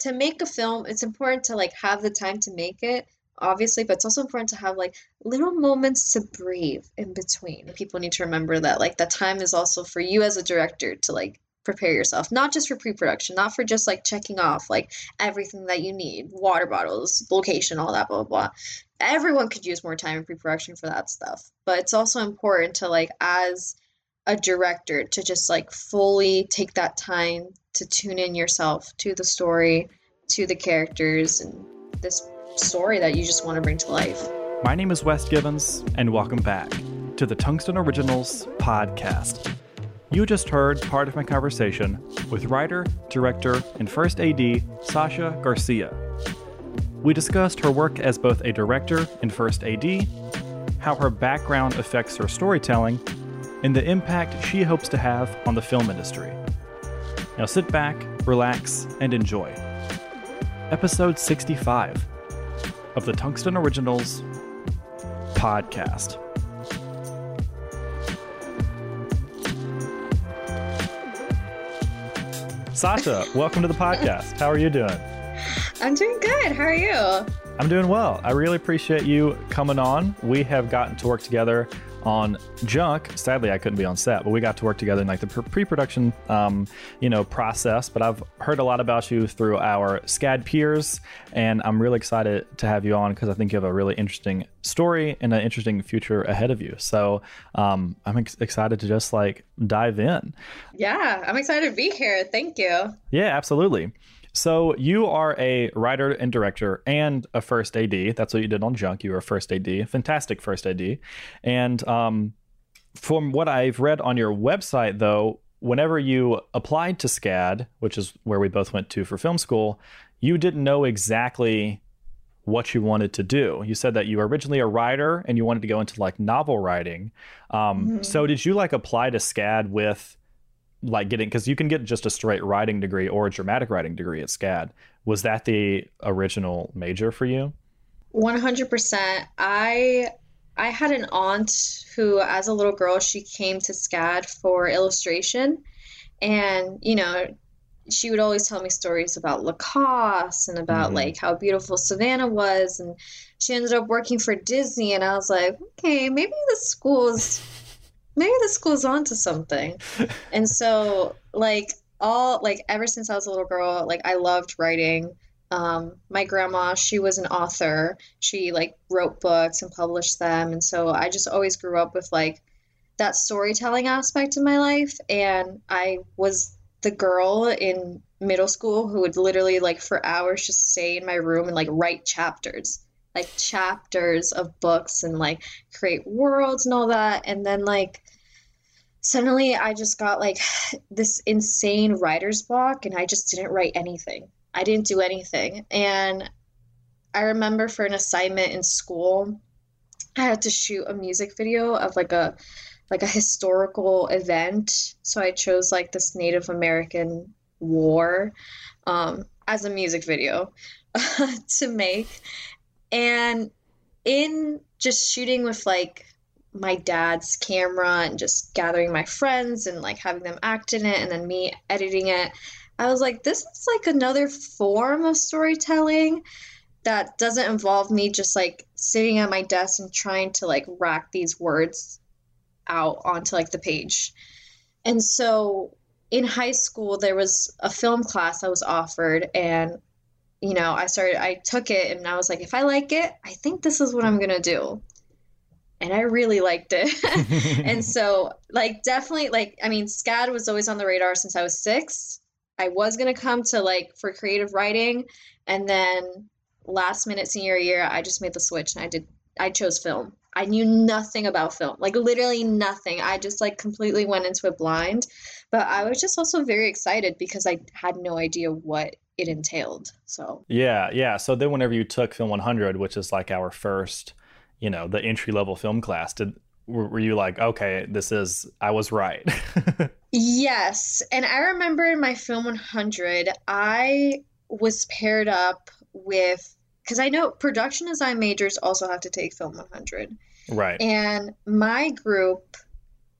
to make a film, it's important to like have the time to make it, obviously, but it's also important to have like little moments to breathe in between. People need to remember that like that time is also for you as a director to like prepare yourself, not just for pre-production, not for just like checking off like everything that you need, water bottles, location, all that blah blah blah. Everyone could use more time in pre-production for that stuff. But it's also important to like as a director to just like fully take that time to tune in yourself to the story, to the characters, and this story that you just want to bring to life. My name is Wes Gibbons, and welcome back to the Tungsten Originals podcast. You just heard part of my conversation with writer, director, and first AD Sasha Garcia. We discussed her work as both a director and first AD, how her background affects her storytelling, and the impact she hopes to have on the film industry. Now sit back, relax, and enjoy. Episode 65 of the Tungsten Originals podcast. Sasha, welcome to the podcast. How are you doing? I'm doing good. How are you? I'm doing well. I really appreciate you coming on. We have gotten to work together on Junk. Sadly, I couldn't be on set, but we got to work together in like the pre-production, um, you know, process. But I've heard a lot about you through our SCAD peers, and I'm really excited to have you on because I think you have a really interesting story and an interesting future ahead of you. So um, I'm ex- excited to just like dive in. Yeah, I'm excited to be here. Thank you. Yeah, absolutely. So you are a writer and director and a first AD. That's what you did on Junk. You were a first AD, fantastic first AD. And um, from what I've read on your website, though, whenever you applied to SCAD, which is where we both went to for film school, you didn't know exactly what you wanted to do. You said that you were originally a writer and you wanted to go into like novel writing. Um, mm-hmm. So did you like apply to SCAD with like getting because you can get just a straight writing degree or a dramatic writing degree at SCAD. Was that the original major for you? 100%. I I had an aunt who as a little girl she came to SCAD for illustration and you know she would always tell me stories about Lacoste and about mm-hmm. like how beautiful Savannah was and she ended up working for Disney and I was like, okay, maybe the school's maybe this goes on to something. and so like all like ever since I was a little girl, like I loved writing. Um, my grandma, she was an author. She like wrote books and published them, and so I just always grew up with like that storytelling aspect in my life. And I was the girl in middle school who would literally like for hours just stay in my room and like write chapters like chapters of books and like create worlds and all that. And then like suddenly I just got like this insane writer's block and I just didn't write anything. I didn't do anything. And I remember for an assignment in school, I had to shoot a music video of like a like a historical event. So I chose like this Native American war um, as a music video to make. And in just shooting with like my dad's camera and just gathering my friends and like having them act in it and then me editing it, I was like, this is like another form of storytelling that doesn't involve me just like sitting at my desk and trying to like rack these words out onto like the page. And so in high school, there was a film class I was offered, and you know, I started, I took it and I was like, if I like it, I think this is what I'm going to do. And I really liked it. and so, like, definitely, like, I mean, SCAD was always on the radar since I was six. I was going to come to, like, for creative writing. And then last minute senior year, I just made the switch and I did, I chose film. I knew nothing about film, like, literally nothing. I just, like, completely went into it blind. But I was just also very excited because I had no idea what it entailed. So yeah, yeah. So then whenever you took Film 100, which is like our first, you know, the entry level film class, did were you like, okay, this is I was right? yes, and I remember in my Film 100, I was paired up with because I know production design majors also have to take Film 100. Right. And my group,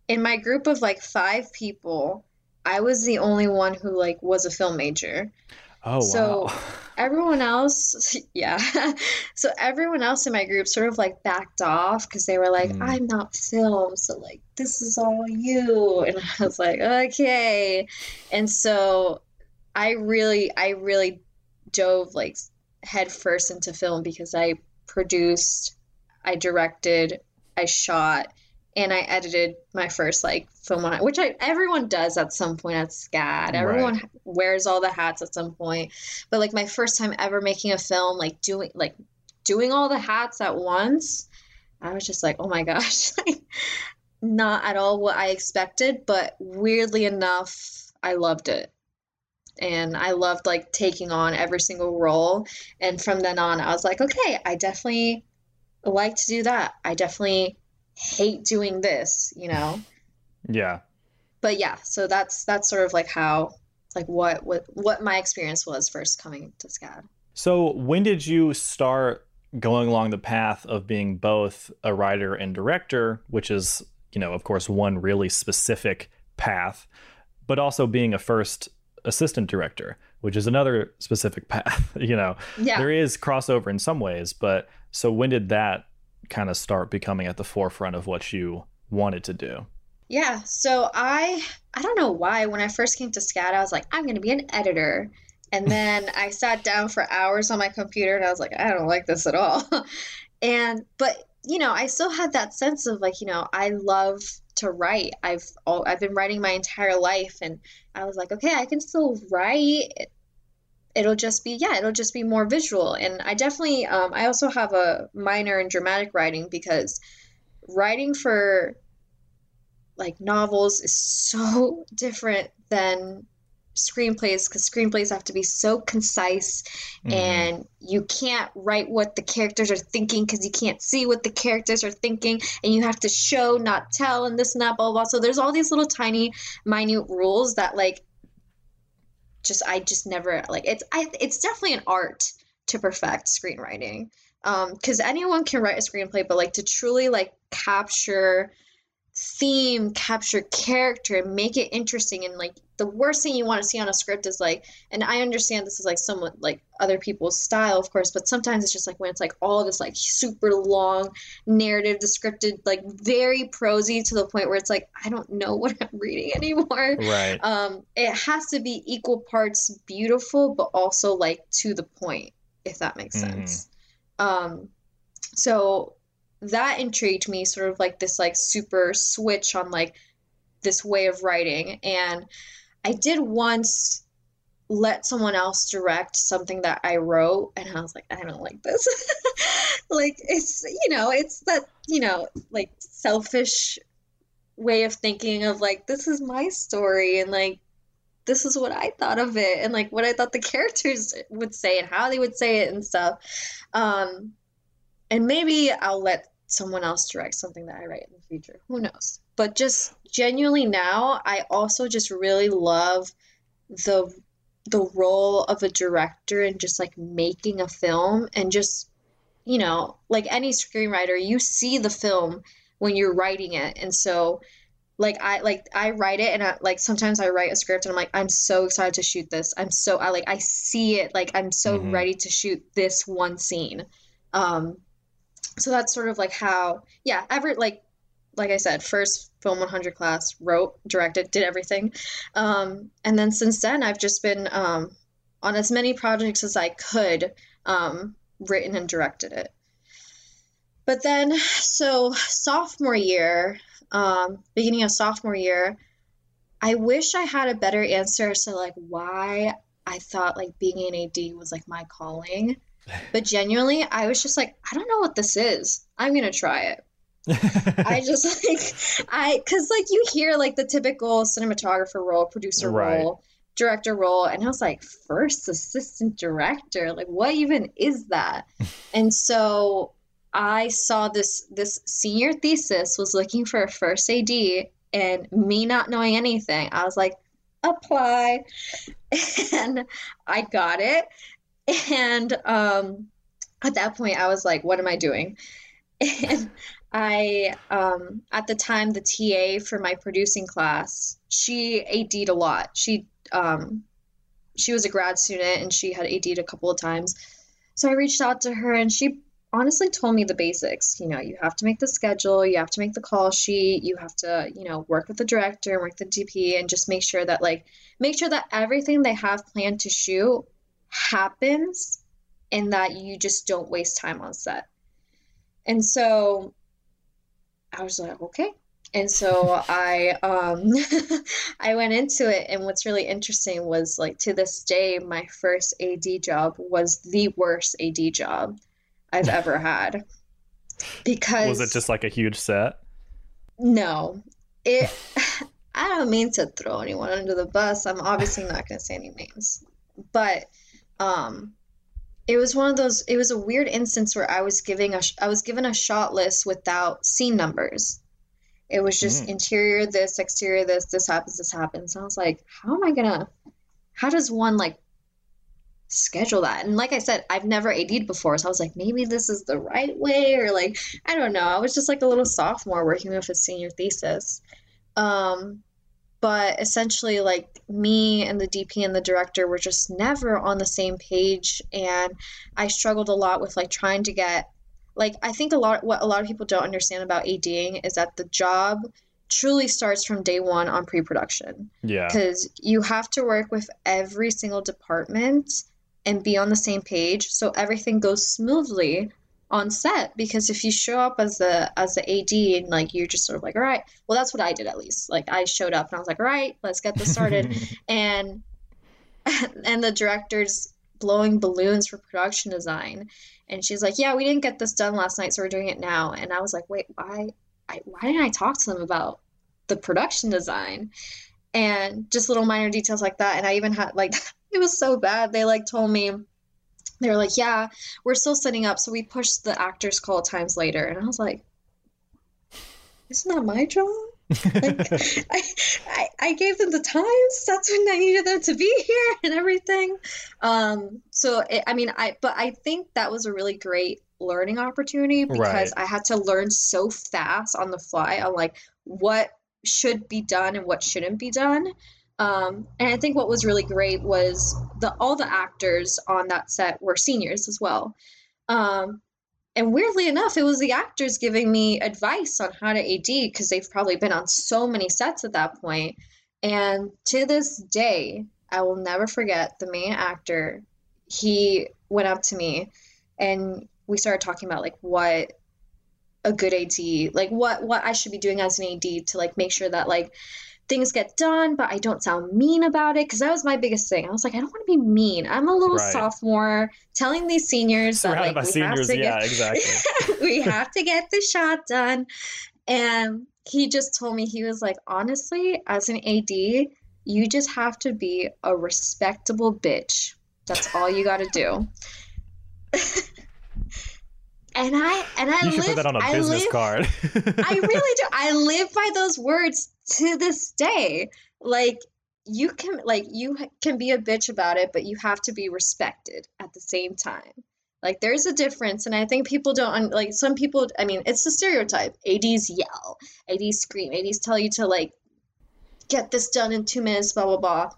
in my group of like five people, I was the only one who like was a film major. Oh, so wow. everyone else, yeah. so everyone else in my group sort of like backed off because they were like, Mm. I'm not film, so like this is all you. And I was like, okay. And so I really, I really dove like head first into film because I produced, I directed, I shot, and I edited my first like film on which I everyone does at some point at SCAD. Everyone wears all the hats at some point. But like my first time ever making a film, like doing like doing all the hats at once, I was just like, oh my gosh, like not at all what I expected, but weirdly enough, I loved it. And I loved like taking on every single role. And from then on, I was like, okay, I definitely like to do that. I definitely hate doing this, you know? Yeah. But yeah, so that's that's sort of like how like what what what my experience was first coming to SCAD. So, when did you start going along the path of being both a writer and director, which is, you know, of course, one really specific path, but also being a first assistant director, which is another specific path, you know? Yeah. There is crossover in some ways, but so when did that kind of start becoming at the forefront of what you wanted to do? Yeah, so I I don't know why when I first came to SCAD I was like I'm going to be an editor. And then I sat down for hours on my computer and I was like I don't like this at all. And but you know, I still had that sense of like, you know, I love to write. I've all I've been writing my entire life and I was like, okay, I can still write. It'll just be yeah, it'll just be more visual. And I definitely um I also have a minor in dramatic writing because writing for like novels is so different than screenplays because screenplays have to be so concise Mhm. and you can't write what the characters are thinking because you can't see what the characters are thinking and you have to show not tell and this and that blah blah, blah. so there's all these little tiny minute rules that like just i just never like it's i it's definitely an art to perfect screenwriting um because anyone can write a screenplay but like to truly like capture theme capture character and make it interesting and like the worst thing you want to see on a script is like and i understand this is like somewhat like other people's style of course but sometimes it's just like when it's like all this like super long narrative descripted like very prosy to the point where it's like i don't know what i'm reading anymore Right. um it has to be equal parts beautiful but also like to the point if that makes Mhm. sense um so that intrigued me sort of like this like super switch on like this way of writing and i did once let someone else direct something that i wrote and i was like i don't like this like it's you know it's that you know like selfish way of thinking of like this is my story and like this is what I thought of it and like what I thought the characters would say and how they would say it and stuff. Um, and maybe I'll let someone else direct something that I write in the future. Who knows? But just genuinely now, I also just really love the the role of a director and just like making a film and just you know, like any screenwriter, you see the film when you're writing it. And so like I like I write it and I, like sometimes I write a script and I'm like I'm so excited to shoot this. I'm so I like I see it like I'm so Mhm. ready to shoot this one scene. Um so that's sort of like how yeah, ever like like I said, first film 100 class, wrote, directed, did everything. Um and then since then I've just been um on as many projects as I could um written and directed it. But then so sophomore year um, beginning of sophomore year, I wish I had a better answer to like why I thought like being an AD was like my calling. But genuinely, I was just like, I don't know what this is. I'm gonna try it. I just like I because like you hear like the typical cinematographer role, producer Right. role, director role, and I was like, first assistant director, like what even is that? and so I saw this this senior thesis was looking for a first AD, and me not knowing anything, I was like, apply, and I got it, and um, at that point, I was like, what am I doing? And I, um, at the time, the TA for my producing class, she AD'd a lot. She, um, she was a grad student and she had AD'd a couple of times. So I reached out to her and she honestly told me the basics. You know, you have to make the schedule, you have to make the call sheet, you have to, you know, work with the director, and work with the DP, and just make sure that like make sure that everything they have planned to shoot happens and that you just don't waste time on set. And so I was like, okay. And so I um I went into it and what's really interesting was like to this day my first AD job was the worst AD job I've ever had. Because Was it just like a huge set? No. It I don't mean to throw anyone under the bus. I'm obviously not going to say any names. But um it was one of those it was a weird instance where I was giving a I was given a shot list without scene numbers. It was just mm. interior this, exterior this, this happens, this happens. And I was like, how am I going to how does one like schedule that. And like I said, I've never AD'd before, so I was like, maybe this is the right way, or like, I don't know. I was just like a little sophomore working with a senior thesis. Um, but essentially, like me and the DP and the director were just never on the same page, and I struggled a lot with like trying to get, like, I think a lot what a lot of people don't understand about ADing is that the job truly starts from day one on pre-production. Yeah. Because you have to work with every single department and be on the same page so everything goes smoothly on set because if you show up as the as the AD and like you're just sort of like all right well that's what I did at least. Like I showed up and I was like all right let's get this started. And and the director's blowing balloons for production design. And she's like yeah we didn't get this done last night so we're doing it now. And I was like wait why I, why didn't I talk to them about the production design? And just little minor details like that. And I even had like it was so bad. They like told me they were like, "Yeah, we're still setting up, so we pushed the actors' call times later." And I was like, "Isn't that my job?" like, I, I, I gave them the times. That's when I needed them to be here and everything. Um, so it, I mean, I but I think that was a really great learning opportunity because right. I had to learn so fast on the fly on like what should be done and what shouldn't be done. Um, and I think what was really great was the all the actors on that set were seniors as well. Um, and weirdly enough, it was the actors giving me advice on how to AD because they've probably been on so many sets at that point. And to this day, I will never forget the main actor. He went up to me and we started talking about like what a good AD, like what what I should be doing as an AD to like make sure that like things get done, but I don't sound mean about it because that was my biggest thing. I was like, I don't want to be mean. I'm a little right. sophomore telling these seniors Surrounded that like we seniors, have to yeah, get, exactly. we have to get the shot done. And he just told me he was like, honestly, as an AD, you just have to be a respectable bitch. That's all you got to do. and I and I you should live, put that on a business live, card. I really do. I live by those words to this day. Like you can like you can be a bitch about it, but you have to be respected at the same time. Like there's a difference, and I think people don't like some people. I mean, it's a stereotype. Ads yell, ads scream, ads tell you to like get this done in two minutes, blah blah blah.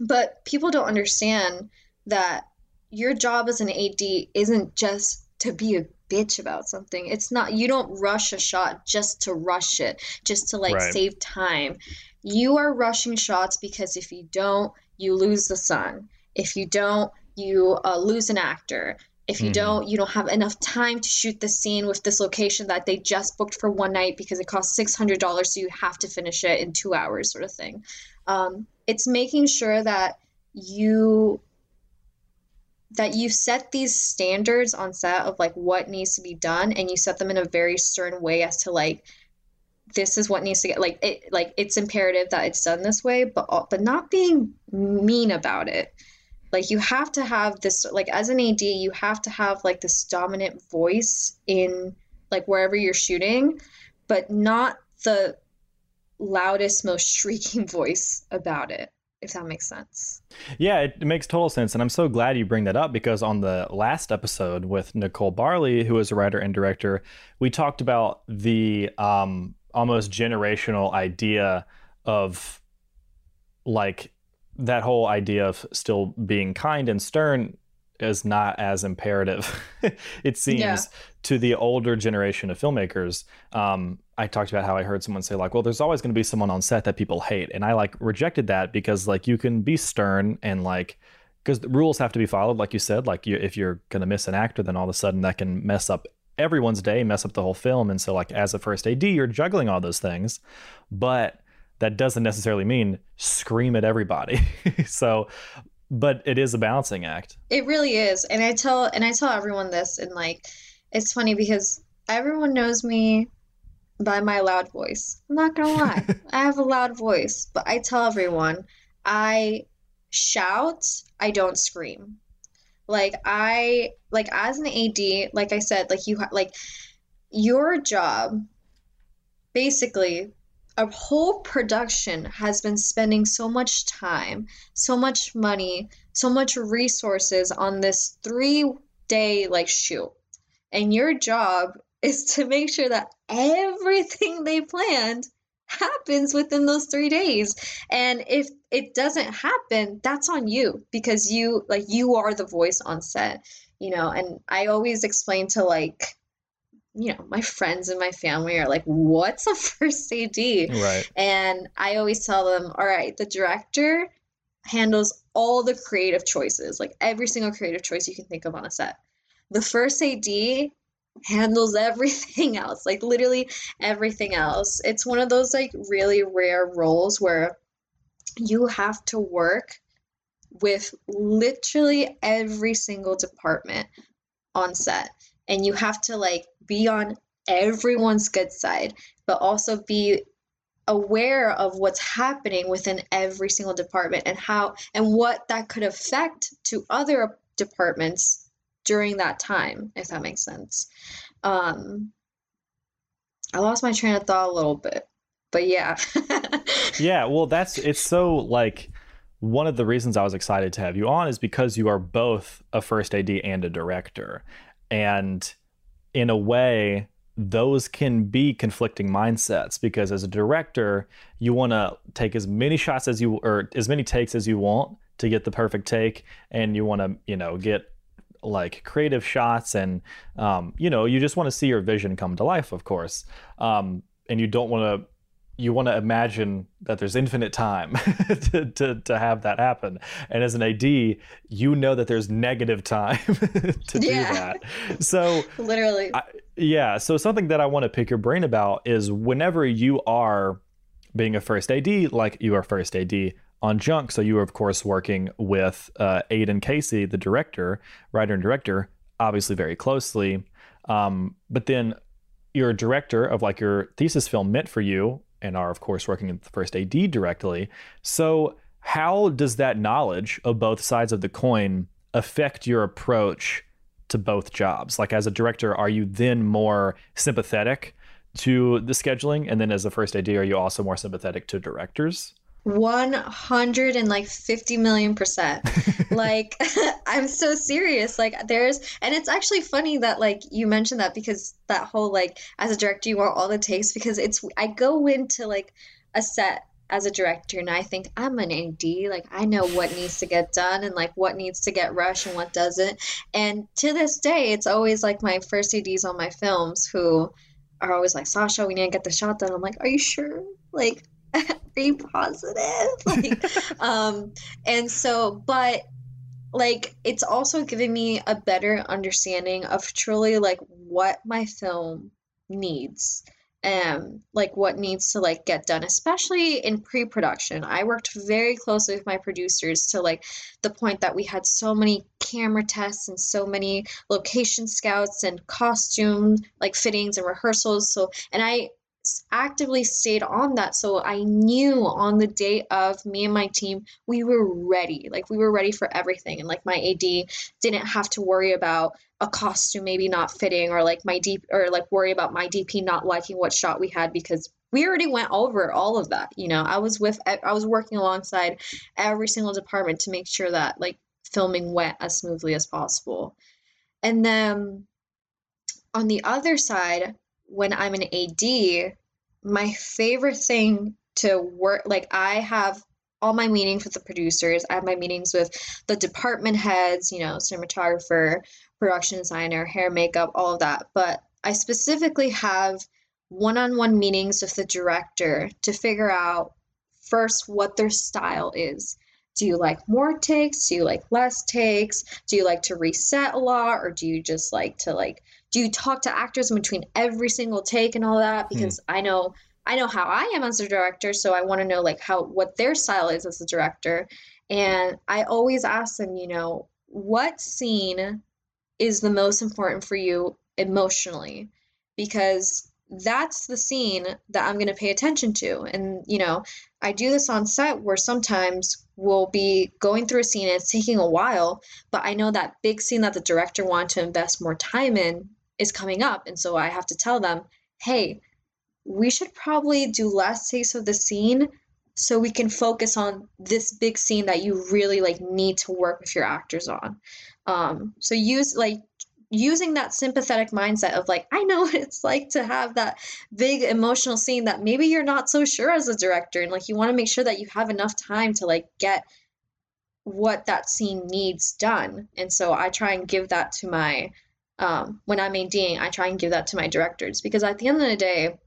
But people don't understand that your job as an AD isn't just to be a bitch about something. It's not you don't rush a shot just to rush it, just to like right. save time. You are rushing shots because if you don't, you lose the sun. If you don't, you uh, lose an actor. If you mm. don't, you don't have enough time to shoot the scene with this location that they just booked for one night because it costs six hundred dollars, so you have to finish it in two hours, sort of thing. Um, it's making sure that you that you set these standards on set of like what needs to be done and you set them in a very certain way as to like this is what needs to get like it like it's imperative that it's done this way but but not being mean about it. Like you have to have this like as an ad you have to have like this dominant voice in like wherever you're shooting but not the loudest most shrieking voice about it if that makes sense. Yeah, it, makes total sense. And I'm so glad you bring that up because on the last episode with Nicole Barley, who is a writer and director, we talked about the um, almost generational idea of like that whole idea of still being kind and stern is not as imperative, it seems, yeah. to the older generation of filmmakers. Um, I talked about how I heard someone say like, "Well, there's always going to be someone on set that people hate," and I like rejected that because like you can be stern and like because the rules have to be followed, like you said. Like you, if you're going to miss an actor, then all of a sudden that can mess up everyone's day, mess up the whole film. And so, like as a first AD, you're juggling all those things, but that doesn't necessarily mean scream at everybody. so but it is a balancing act. It really is. And I tell and I tell everyone this and like it's funny because everyone knows me by my loud voice. I'm not going to lie. I have a loud voice, but I tell everyone I shout, I don't scream. Like I like as an AD, like I said, like you ha- like your job basically a whole production has been spending so much time, so much money, so much resources on this three day like shoot. And your job is to make sure that everything they planned happens within those three days. And if it doesn't happen, that's on you because you like you are the voice on set, you know. And I always explain to like you know, my friends and my family are like, what's a first AD? Right. And I always tell them, all right, the director handles all the creative choices, like every single creative choice you can think of on a set. The first AD handles everything else, like literally everything else. It's one of those like really rare roles where you have to work with literally every single department on set and you have to like be on everyone's good side, but also be aware of what's happening within every single department and how and what that could affect to other departments during that time, if that makes sense. Um, I lost my train of thought a little bit, but yeah. yeah, well, that's it's so like one of the reasons I was excited to have you on is because you are both a first AD and a director. And in a way, those can be conflicting mindsets because as a director, you want to take as many shots as you or as many takes as you want to get the perfect take, and you want to, you know, get like creative shots and um, you know you just want to see your vision come to life of course. Um, and you don't want to you want to imagine that there's infinite time to, to, to have that happen. And as an AD, you know that there's negative time to do that. So, literally. I, yeah. So, something that I want to pick your brain about is whenever you are being a first AD, like you are first AD on Junk. So, you are, of course, working with uh, Aidan Casey, the director, writer, and director, obviously very closely. Um, but then you're director of like your thesis film meant for you and are, of course, working in the first AD directly. So, how does that knowledge of both sides of the coin affect your approach to both jobs? Like, as a director, are you then more sympathetic to the scheduling? And then as a first AD, are you also more sympathetic to directors? 100 and like 50 million percent. Like i'm so serious. Like there's and it's actually funny that like you mentioned that because that whole like as a director you want all the takes because it's i go into like a set as a director and i think i'm an ad like i know what needs to get done and like what needs to get rushed and what doesn't. And to this day it's always like my first ads on my films who are always like sasha we need to get the shot done. I'm like are you sure? Like be positive like um and so but like it's also given me a better understanding of truly like what my film needs and like what needs to like get done especially in pre-production. I worked very closely with my producers to like the point that we had so many camera tests and so many location scouts and costume like fittings and rehearsals so and i actively stayed on that. So I knew on the day of me and my team, we were ready. Like we were ready for everything. And like my AD didn't have to worry about a costume maybe not fitting or like my deep or like worry about my DP not liking what shot we had because we already went over all of that. You know, I was with I was working alongside every single department to make sure that like filming went as smoothly as possible. And then on the other side, when I'm an AD, my favorite thing to work like I have all my meetings with the producers. I have my meetings with the department heads, you know, cinematographer, production designer, hair, makeup, all of that. But I specifically have one on one meetings with the director to figure out first what their style is. Do you like more takes? Do you like less takes? Do you like to reset a lot? Or do you just like to like do you talk to actors in between every single take and all that? Hmm. Because I know I know how I am as a director, so I want to know like how what their style is as a director. And I always ask them, you know, what scene is the most important for you emotionally? Because that's the scene that I'm going to pay attention to. And, you know, I do this on set where sometimes we'll be going through a scene and it's taking a while, but I know that big scene that the director wanted to invest more time in is coming up. And so I have to tell them, hey, we should probably do less takes of the scene so we can focus on this big scene that you really like need to work with your actors on um so use like using that sympathetic mindset of like i know what it's like to have that big emotional scene that maybe you're not so sure as a director and like you want to make sure that you have enough time to like get what that scene needs done and so i try and give that to my um, when i'm ADing, i try and give that to my directors because at the end of the day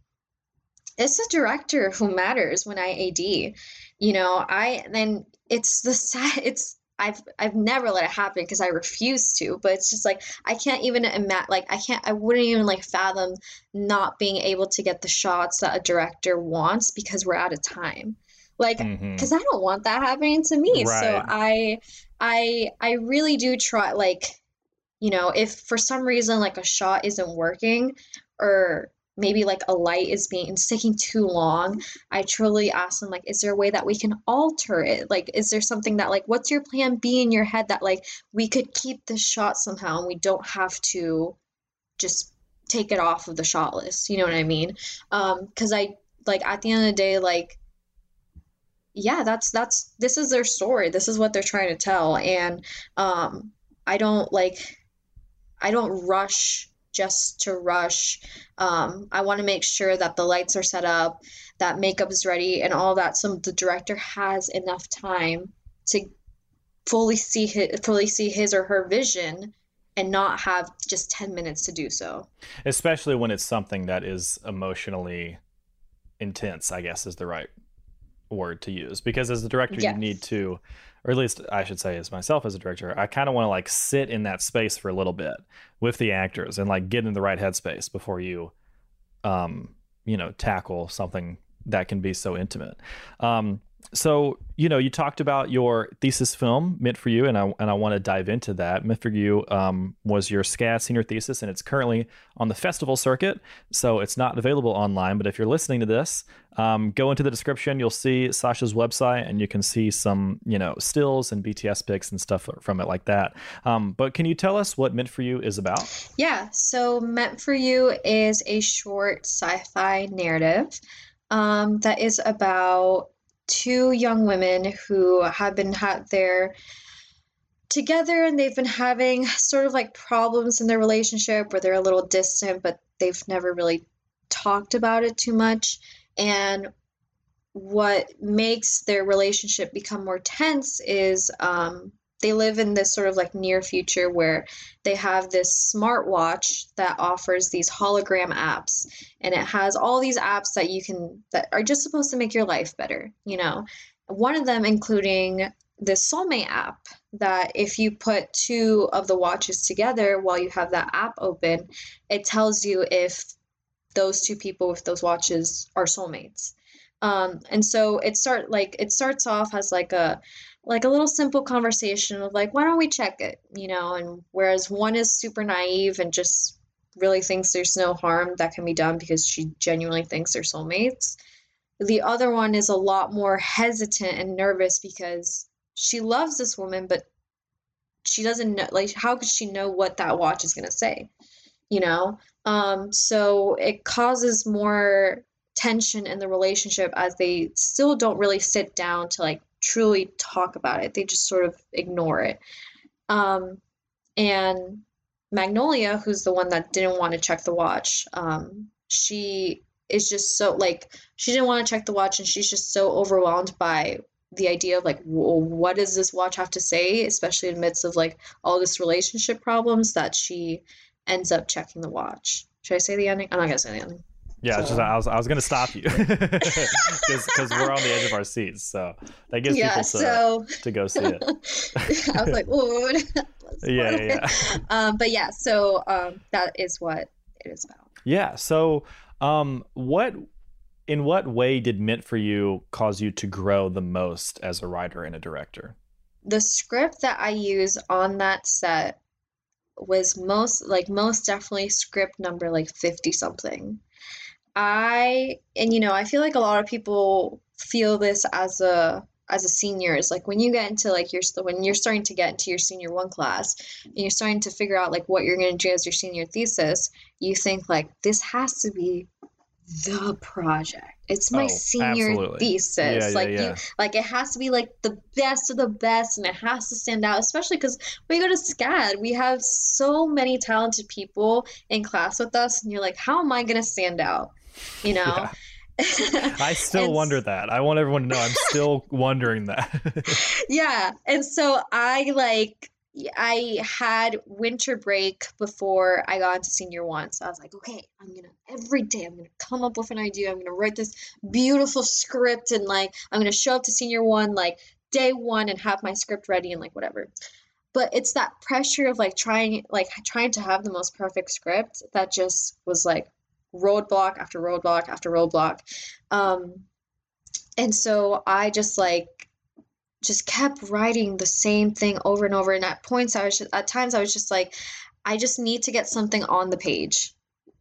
it's the director who matters when I AD. You know, I then it's the sad it's I've I've never let it happen because I refuse to, but it's just like I can't even imagine like I can't I wouldn't even like fathom not being able to get the shots that a director wants because we're out of time. Like mm-hmm. cuz I don't want that happening to me. Right. So I I I really do try like you know, if for some reason like a shot isn't working or maybe like a light is being it's taking too long i truly ask them like is there a way that we can alter it? Like is there something that like what's your plan b in your head that like we could keep the shot somehow and we don't have to just take it off of the shot list? You know what i mean? Um because i like at the end of the day like yeah that's that's this is their story. This is what they're trying to tell. And um i don't like i don't rush just to rush. Um, I want to make sure that the lights are set up, that makeup is ready, and all that. So the director has enough time to fully see his, fully see his or her vision and not have just 10 minutes to do so. Especially when it's something that is emotionally intense, I guess is the right word to use. Because as a director, yes. you need to or at least I should say as myself as a director, I kind of want to like sit in that space for a little bit with the actors and like get in the right headspace before you, um, you know, tackle something that can be so intimate. Um, so you know you talked about your thesis film meant for you and i and i want to dive into that. Meant for you um, was your scad senior thesis and it's currently on the festival circuit so it's not available online but if you're listening to this um, go into the description. You'll see sasha's website and you can see some you know stills and bts pics and stuff from it like that. Um, but can you tell us what meant for you is about? Yeah so meant for you is a short sci-fi narrative um, that is about two young women who have been had their together and they've been having sort of like problems in their relationship where they're a little distant but they've never really talked about it too much. And what makes their relationship become more tense is um, they live in this sort of like near future where they have this smartwatch that offers these hologram apps and it has all these apps that you can that are just supposed to make your life better you know? One of them including the soulmate app that if you put two of the watches together while you have that app open it tells you if those two people with those watches are soulmates. Um, and so it start like it starts off as like a like a little simple conversation of like why don't we check it? You know and whereas one is super naive and just really thinks there's no harm that can be done because she genuinely thinks they're soulmates the other one is a lot more hesitant and nervous because she loves this woman but she doesn't know like how could she know what that watch is going to say? You know? Um so it causes more tension in the relationship as they still don't really sit down to like truly talk about it. They just sort of ignore it. Um, and Magnolia, who's the one that didn't want to check the watch, um, she is just so like she didn't want to check the watch and she's just so overwhelmed by the idea of like well, what does this watch have to say especially in midst of like all this relationship problems that she ends up checking the watch should i say the ending i'm not gonna say the ending yeah, so. just, I was I was gonna stop you because we're on the edge of our seats, so that gives yeah, people to, so... to go see it. I was like, oh, yeah, yeah. Um, but yeah, so um, that is what it is about. Yeah. So, um, what in what way did Meant for You cause you to grow the most as a writer and a director? The script that I use on that set was most like most definitely script number like 50 something. I and you know, I feel like a lot of people feel this as a as a senior is like when you get into like your when you're starting to get into your senior one class and you're starting to figure out like what you're going to do as your senior thesis you think like this has to be the project. It's my oh, senior absolutely. thesis. Yeah, like yeah, yeah. you like it has to be like the best of the best and it has to stand out, especially because when you go to SCAD, we have so many talented people in class with us, and you're like, how am I gonna stand out? You know? I still and, wonder that. I want everyone to know I'm still wondering that. yeah. And so I like I had winter break before I got into senior one. So I was like, okay, I'm gonna every day I'm gonna come up with an idea. I'm gonna write this beautiful script and like I'm gonna show up to senior one like day one and have my script ready and like whatever. But it's that pressure of like trying like trying to have the most perfect script that just was like roadblock after roadblock after roadblock. Um and so I just like just kept writing the same thing over and over. And at points, I was just, at times I was just like, I just need to get something on the page.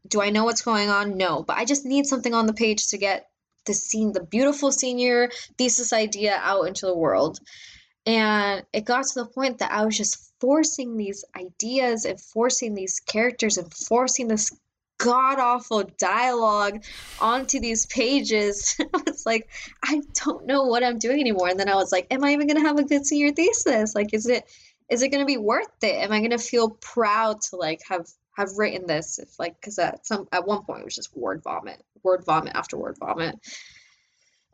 Do I know what's going on? No, but I just need something on the page to get the scene, the beautiful senior thesis idea out into the world. And it got to the point that I was just forcing these ideas and forcing these characters and forcing this god awful dialogue onto these pages. I was like, I don't know what I'm doing anymore. And then I was like, Am I even gonna have a good senior thesis? Like, is it is it gonna be worth it? Am I gonna feel proud to like have have written this? If like, because at some at one point it was just word vomit, word vomit after word vomit.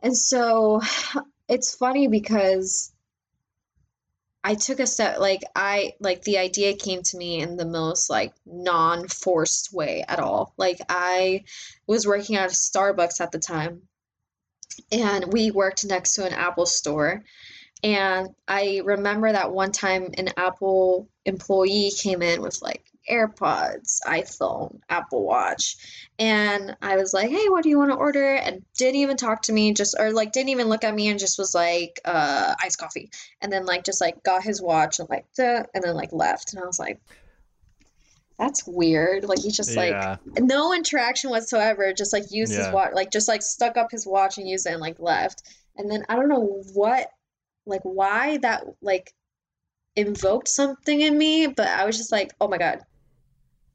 And so it's funny because I took a step like I like the idea came to me in the most like non-forced way at all. Like I was working at a Starbucks at the time and we worked next to an Apple store. And I remember that one time an Apple employee came in with like AirPods, iPhone, Apple Watch. And I was like, hey, what do you want to order? And didn't even talk to me, just, or like, didn't even look at me and just was like, uh, iced coffee. And then, like, just like got his watch and like, Duh, and then like left. And I was like, that's weird. Like, he just yeah. like, no interaction whatsoever, just like used yeah. his watch, like, just like stuck up his watch and used it and like left. And then I don't know what, like, why that, like, invoked something in me, but I was just like, oh my God,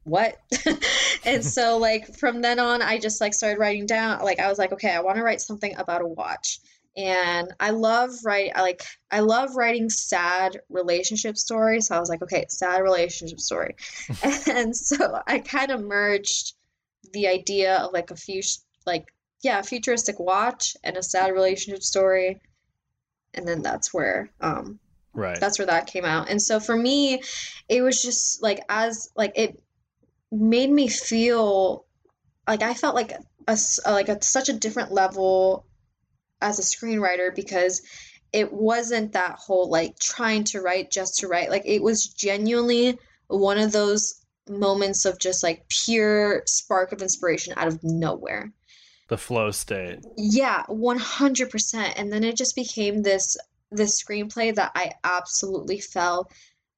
what? And so like from then on i just like started writing down like i was like okay i want to write something about a watch. And i love writing I like i love writing sad relationship stories. So i was like okay sad relationship story. And so i kind of merged the idea of like a few like yeah futuristic watch and a sad relationship story. And then that's where um right. that's where that came out. And so for me it was just like as like it made me feel like I felt like a like a, such a different level as a screenwriter because it wasn't that whole like trying to write just to write. Like it was genuinely one of those moments of just like pure spark of inspiration out of nowhere. The flow state. Yeah 100% and then it just became this this screenplay that i absolutely fell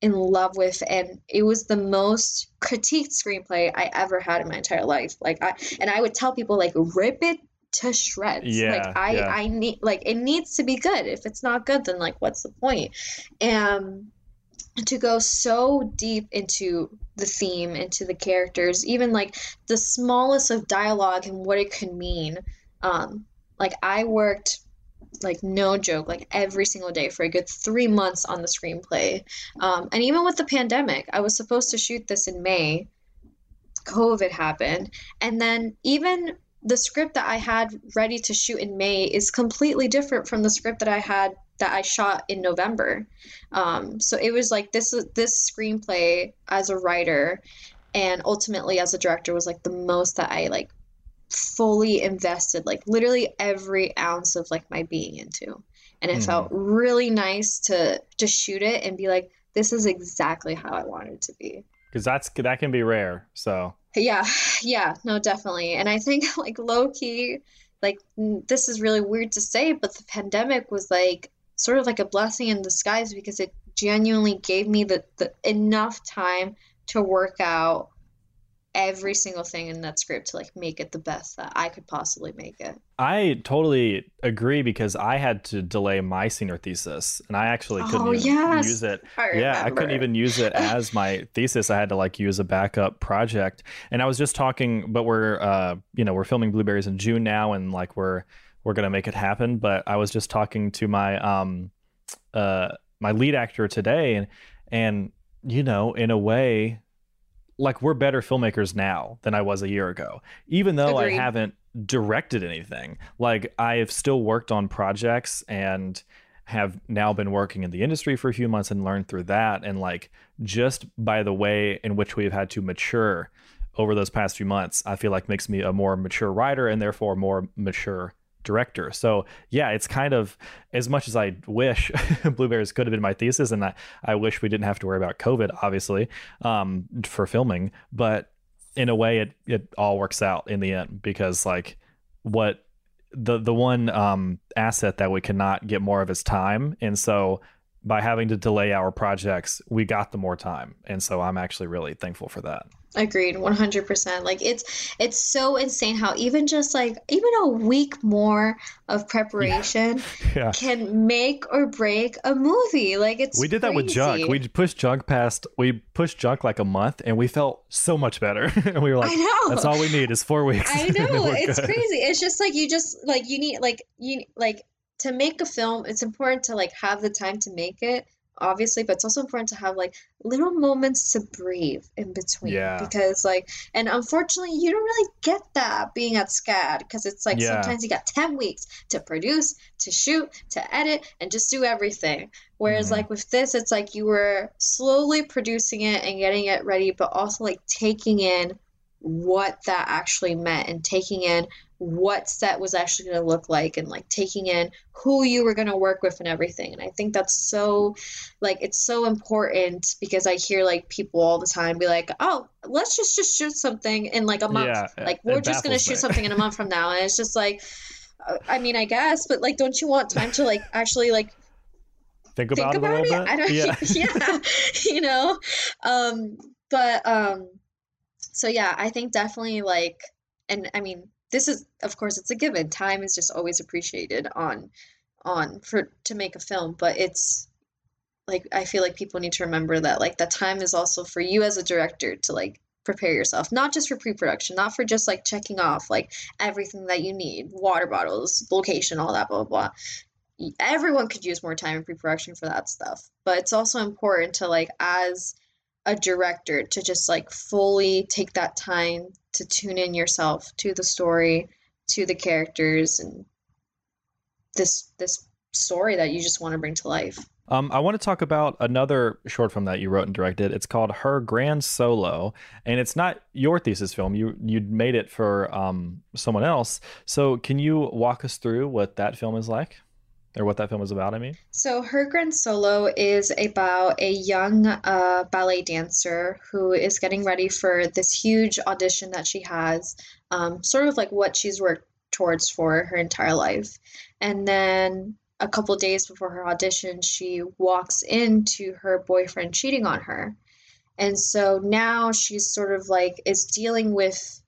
in love with and it was the most critiqued screenplay I ever had in my entire life. Like I and I would tell people like rip it to shreds. Yeah, like I yeah. I need like it needs to be good. If it's not good then like what's the point? And to go so deep into the theme, into the characters, even like the smallest of dialogue and what it could mean. Um like I worked like no joke like every single day for a good three months on the screenplay. Um, and even with the pandemic i was supposed to shoot this in may. Covid happened. And then even the script that i had ready to shoot in may is completely different from the script that i had that I shot in November. Um, so it was like this this screenplay as a writer and ultimately as a director was like the most that I like fully invested like literally every ounce of like my being into. And it mm. felt really nice to to shoot it and be like this is exactly how I wanted it to be. Cuz that's that can be rare. So Yeah. Yeah, no definitely. And I think like low key like this is really weird to say, but the pandemic was like sort of like a blessing in disguise because it genuinely gave me the, the enough time to work out every single thing in that script to like make it the best that I could possibly make it. I totally agree because I had to delay my senior thesis and I actually couldn't oh, even yes. use it. I yeah, I couldn't even use it as my thesis. I had to like use a backup project. And I was just talking, but we're uh, you know, we're filming Blueberries in June now and like we're we're gonna make it happen. But I was just talking to my um uh my lead actor today and and you know, in a way, like we're better filmmakers now than I was a year ago. Even though Agreed. I haven't directed anything. Like I have still worked on projects and have now been working in the industry for a few months and learned through that and like just by the way in which we've had to mature over those past few months, I feel like makes me a more mature writer and therefore more mature director. So yeah, it's kind of as much as I wish Blueberries could have been my thesis, and I, I wish we didn't have to worry about COVID, obviously, um, for filming. But in a way, it it all works out in the end because like what the the one um, asset that we cannot get more of is time, and so by having to delay our projects, we got the more time, and so I'm actually really thankful for that. Agreed, 100%. Like it's it's so insane how even just like even a week more of preparation yeah. Yeah. can make or break a movie. Like it's We did that with Junk. We pushed Junk past we pushed Junk like a month and we felt so much better. and we were like I know. that's all we need is 4 weeks. I know. it's good. crazy. It's just like you just like you need like you like to make a film, it's important to like have the time to make it obviously, but it's also important to have like little moments to breathe in between. Yeah. Because like, and unfortunately, you don't really get that being at SCAD because it's like yeah. sometimes you got 10 weeks to produce, to shoot, to edit, and just do everything. Whereas mm-hmm. like with this, it's like you were slowly producing it and getting it ready, but also like taking in what that actually meant and taking in what set was actually going to look like and like taking in who you were going to work with and everything. And i think that's so like it's so important because i hear like people all the time be like oh let's just just shoot something in like a month. Yeah, like we're just going to shoot something in a month from now. And it's just like uh, i mean i guess but like don't you want time to like actually like think about, think about it, it? I don't, yeah. yeah you know? Um but um so yeah i think definitely like and i mean this is of course it's a given. Time is just always appreciated on on for to make a film but it's like i feel like people need to remember that like the time is also for you as a director to like prepare yourself not just for pre-production not for just like checking off like everything that you need water bottles location all that blah blah blah. Everyone could use more time in pre-production for that stuff but it's also important to like as a director to just like fully take that time to tune in yourself to the story, to the characters and this this story that you just want to bring to life. Um, I want to talk about another short film that you wrote and directed. It's called Her Grand Solo, and it's not your thesis film. You you made it for um, someone else. So, can you walk us through what that film is like? Or what that film is about, I mean? So, Her Grand Solo is about a young uh, ballet dancer who is getting ready for this huge audition that she has, um, sort of like what she's worked towards for her entire life. And then a couple days before her audition, she walks into her boyfriend cheating on her. And so now she's sort of like is dealing with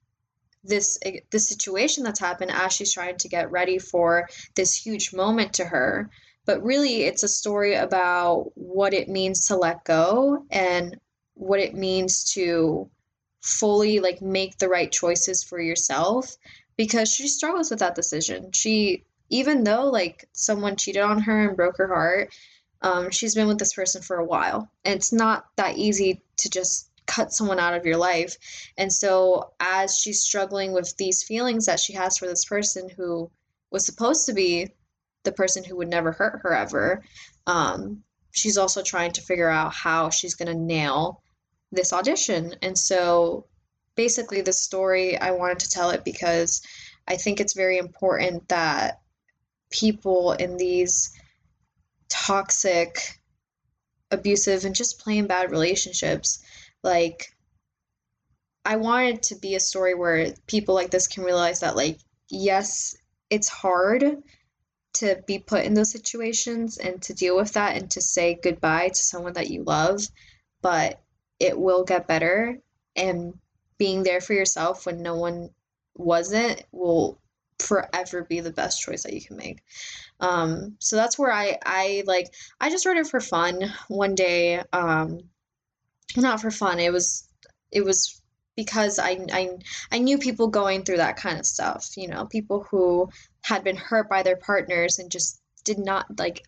this this situation that's happened as she's trying to get ready for this huge moment to her. But really it's a story about what it means to let go and what it means to fully like make the right choices for yourself because she struggles with that decision. She even though like someone cheated on her and broke her heart um, she's been with this person for a while. And it's not that easy to just cut someone out of your life. And so, as she's struggling with these feelings that she has for this person who was supposed to be the person who would never hurt her ever. Um, she's also trying to figure out how she's going to nail this audition. And so basically, the story, I wanted to tell it because I think it's very important that people in these toxic, abusive, and just plain bad relationships, like, I wanted to be a story where people like this can realize that, like, yes, it's hard to be put in those situations and to deal with that and to say goodbye to someone that you love, but it will get better. And being there for yourself when no one wasn't will forever be the best choice that you can make. Um, so that's where I I like I just wrote it for fun one day. Um, not for fun. It was it was because I, I I knew people going through that kind of stuff, you know, people who had been hurt by their partners and just did not like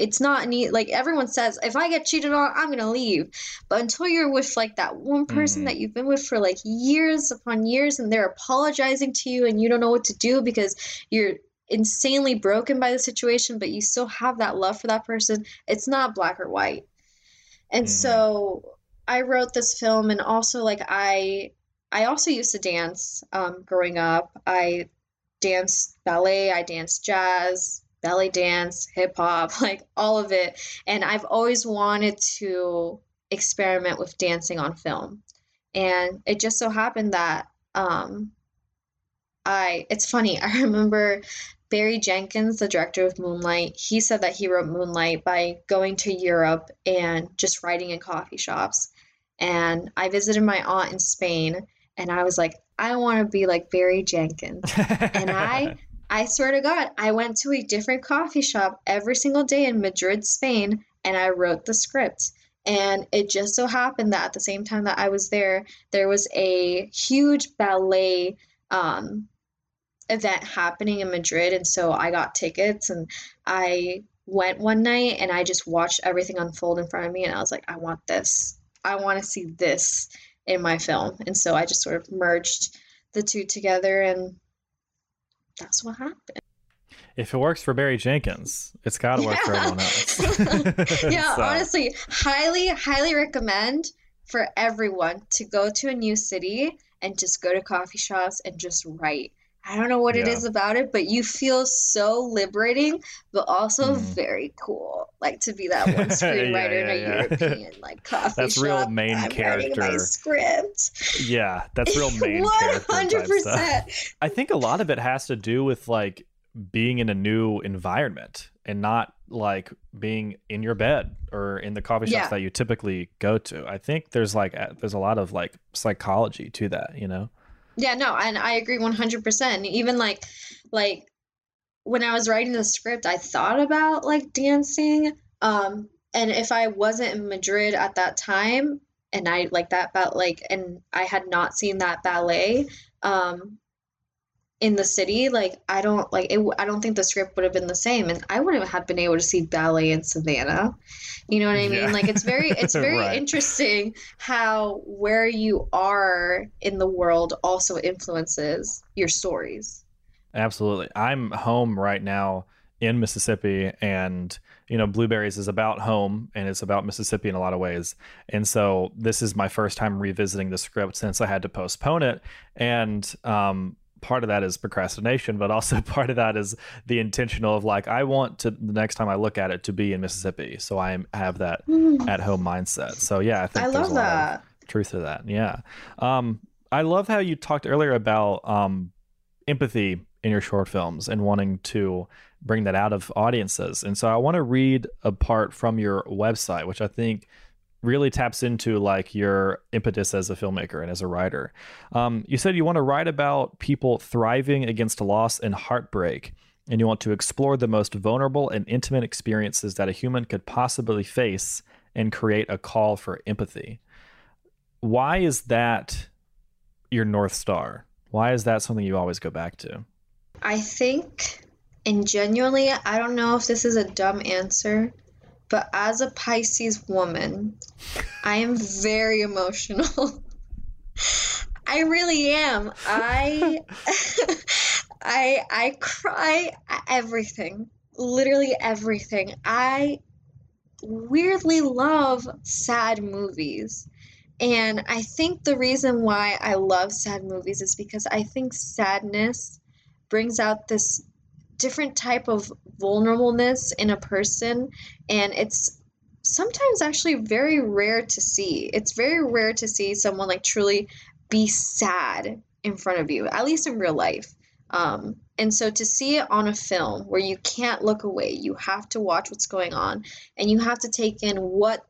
it's not neat like everyone says if i get cheated on i'm gonna leave but until you're with like that one person mm. that you've been with for like years upon years and they're apologizing to you and you don't know what to do because you're insanely broken by the situation but you still have that love for that person it's not black or white and mm. so I wrote this film and also like I I also used to dance um, growing up. I danced ballet, I danced jazz, belly dance, hip hop, like all of it. And I've always wanted to experiment with dancing on film. And it just so happened that um, I it's funny, I remember Barry Jenkins, the director of Moonlight, he said that he wrote Moonlight by going to Europe and just writing in coffee shops and I visited my aunt in Spain and I was like, I want to be like Barry Jenkins. and I I swear to God, I went to a different coffee shop every single day in Madrid, Spain, and I wrote the script. And it just so happened that at the same time that I was there, there was a huge ballet um, event happening in Madrid. And so I got tickets and I went one night and I just watched everything unfold in front of me. And I was like, I want this. I want to see this in my film. And so I just sort of merged the two together and that's what happened. If it works for Barry Jenkins, it's got to work yeah. for everyone else. yeah, so. honestly, highly, highly recommend for everyone to go to a new city and just go to coffee shops and just write I don't know what yeah. it is about it, but you feel so liberating, but also mm. very cool. Like to be that one screenwriter yeah, yeah, in a European like coffee That's shop. real main I'm character my script. Yeah, that's real main 100%. I think a lot of it has to do with like being in a new environment and not like being in your bed or in the coffee shops that you typically go to. I think there's like there's a lot of like psychology to that, you know. Yeah, no, and I agree 100%. Even like like when I was writing the script, I thought about like dancing um and if I wasn't in Madrid at that time and I like that about like and I had not seen that ballet um in the city, like I don't like it. I don't think the script would have been the same, and I wouldn't have been able to see ballet in Savannah. You know what I mean? Yeah. Like it's very, it's very right. interesting how where you are in the world also influences your stories. Absolutely, I'm home right now in Mississippi, and you know, Blueberries is about home and it's about Mississippi in a lot of ways. And so this is my first time revisiting the script since I had to postpone it. And um, part of that is procrastination, but also part of that is the intentional of like I want to the next time I look at it to be in Mississippi, so I have that mm. at home mindset. So yeah, I think I there's a that. lot of truth to that. Yeah, um, I love how you talked earlier about um, empathy in your short films and wanting to bring that out of audiences. And so I want to read a part from your website, which I think really taps into like your impetus as a filmmaker and as a writer. Um, you said you want to write about people thriving against loss and heartbreak, and you want to explore the most vulnerable and intimate experiences that a human could possibly face and create a call for empathy. Why is that your North Star? Why is that something you always go back to? I think, and genuinely, I don't know if this is a dumb answer, but as a Pisces woman, I am very emotional. I really am. I I I cry everything. literally everything. I weirdly love sad movies. And I think the reason why I love sad movies is because I think sadness brings out this different type of vulnerableness in a person and it's sometimes actually very rare to see. It's very rare to see someone like truly be sad in front of you, at least in real life. Um, and so to see it on a film where you can't look away, you have to watch what's going on and you have to take in what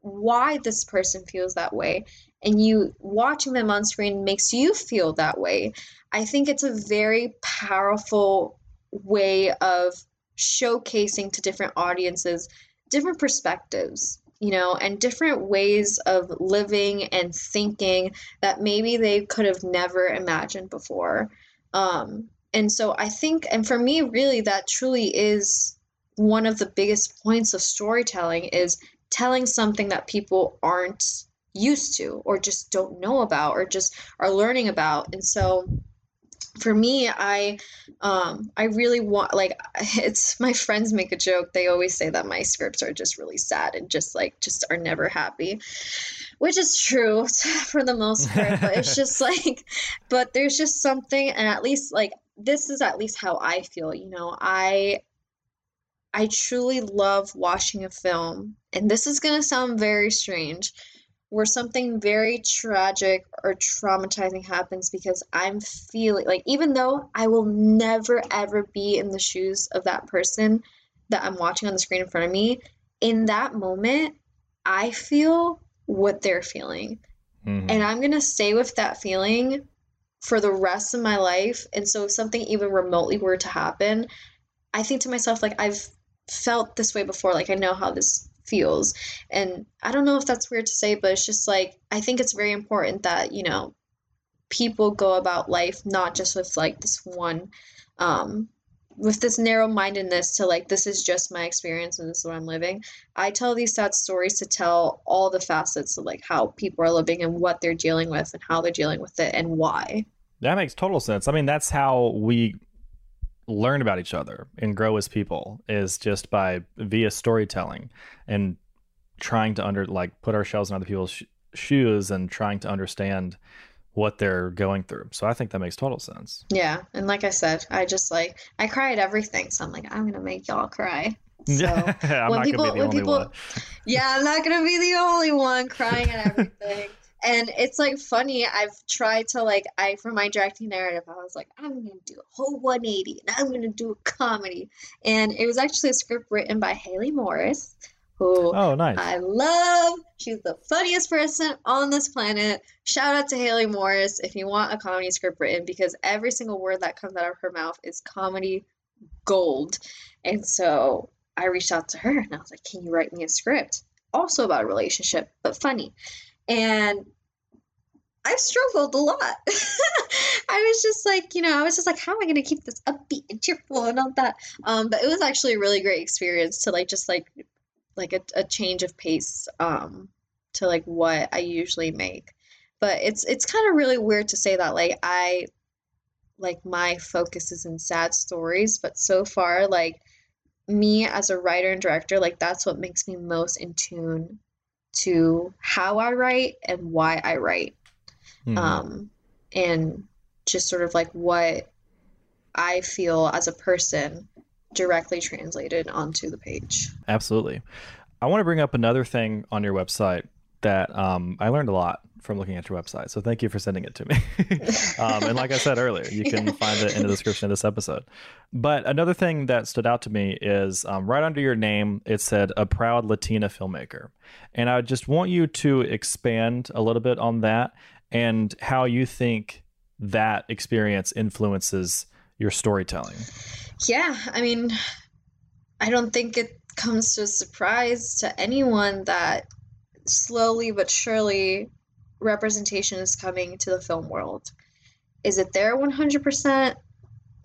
why this person feels that way and you watching them on screen makes you feel that way. I think it's a very powerful way of showcasing to different audiences different perspectives you know, and different ways of living and thinking that maybe they could have never imagined before. Um, and so I think, and for me, really, that truly is one of the biggest points of storytelling is telling something that people aren't used to or just don't know about or just are learning about. And so for me i um i really want like it's my friends make a joke they always say that my scripts are just really sad and just like just are never happy which is true for the most part but it's just like but there's just something and at least like this is at least how i feel you know i i truly love watching a film and this is going to sound very strange where something very tragic or traumatizing happens because I'm feeling like, even though I will never ever be in the shoes of that person that I'm watching on the screen in front of me, in that moment, I feel what they're feeling. Mm-hmm. And I'm going to stay with that feeling for the rest of my life. And so if something even remotely were to happen, I think to myself, like, I've felt this way before. Like, I know how this feels. And I don't know if that's weird to say, but it's just like I think it's very important that, you know, people go about life not just with like this one um with this narrow mindedness to like this is just my experience and this is what I'm living. I tell these sad stories to tell all the facets of like how people are living and what they're dealing with and how they're dealing with it and why. That makes total sense. I mean, that's how we learn about each other and grow as people is just by via storytelling and trying to under like put ourselves in other people's sh- shoes and trying to understand what they're going through. So I think that makes total sense. Yeah, and like I said, I just like I cry at everything, so I'm like I'm gonna make y'all cry. So when people, when people, one. yeah, I'm not gonna be the only one crying at everything and it's like funny i've tried to like i for my directing narrative i was like i'm gonna do a whole 180 and i'm gonna do a comedy. And it was actually a script written by haley morris who oh nice. I love. She's the funniest person on this planet. Shout out to haley morris if you want a comedy script written because every single word that comes out of her mouth is comedy gold. And so i reached out to her and i was like can you write me a script? Also about a relationship but funny. And I struggled a lot. I was just like, you know, I was just like, how am I going to keep this upbeat and cheerful and all that? Um, but it was actually a really great experience to like just like like a, a change of pace um, to like what I usually make. But it's it's kind of really weird to say that like I like my focus is in sad stories, but so far like me as a writer and director, like that's what makes me most in tune to how I write and why I write mm-hmm. um, and just sort of like what I feel as a person directly translated onto the page. Absolutely. I want to bring up another thing on your website that um, I learned a lot from looking at your website. So thank you for sending it to me. um, and like I said earlier, you can find it in the description of this episode. But another thing that stood out to me is um, right under your name, it said a proud Latina filmmaker. And I just want you to expand a little bit on that and how you think that experience influences your storytelling. Yeah, I mean, I don't think it comes to a surprise to anyone that slowly but surely representation is coming to the film world. Is it there 100%?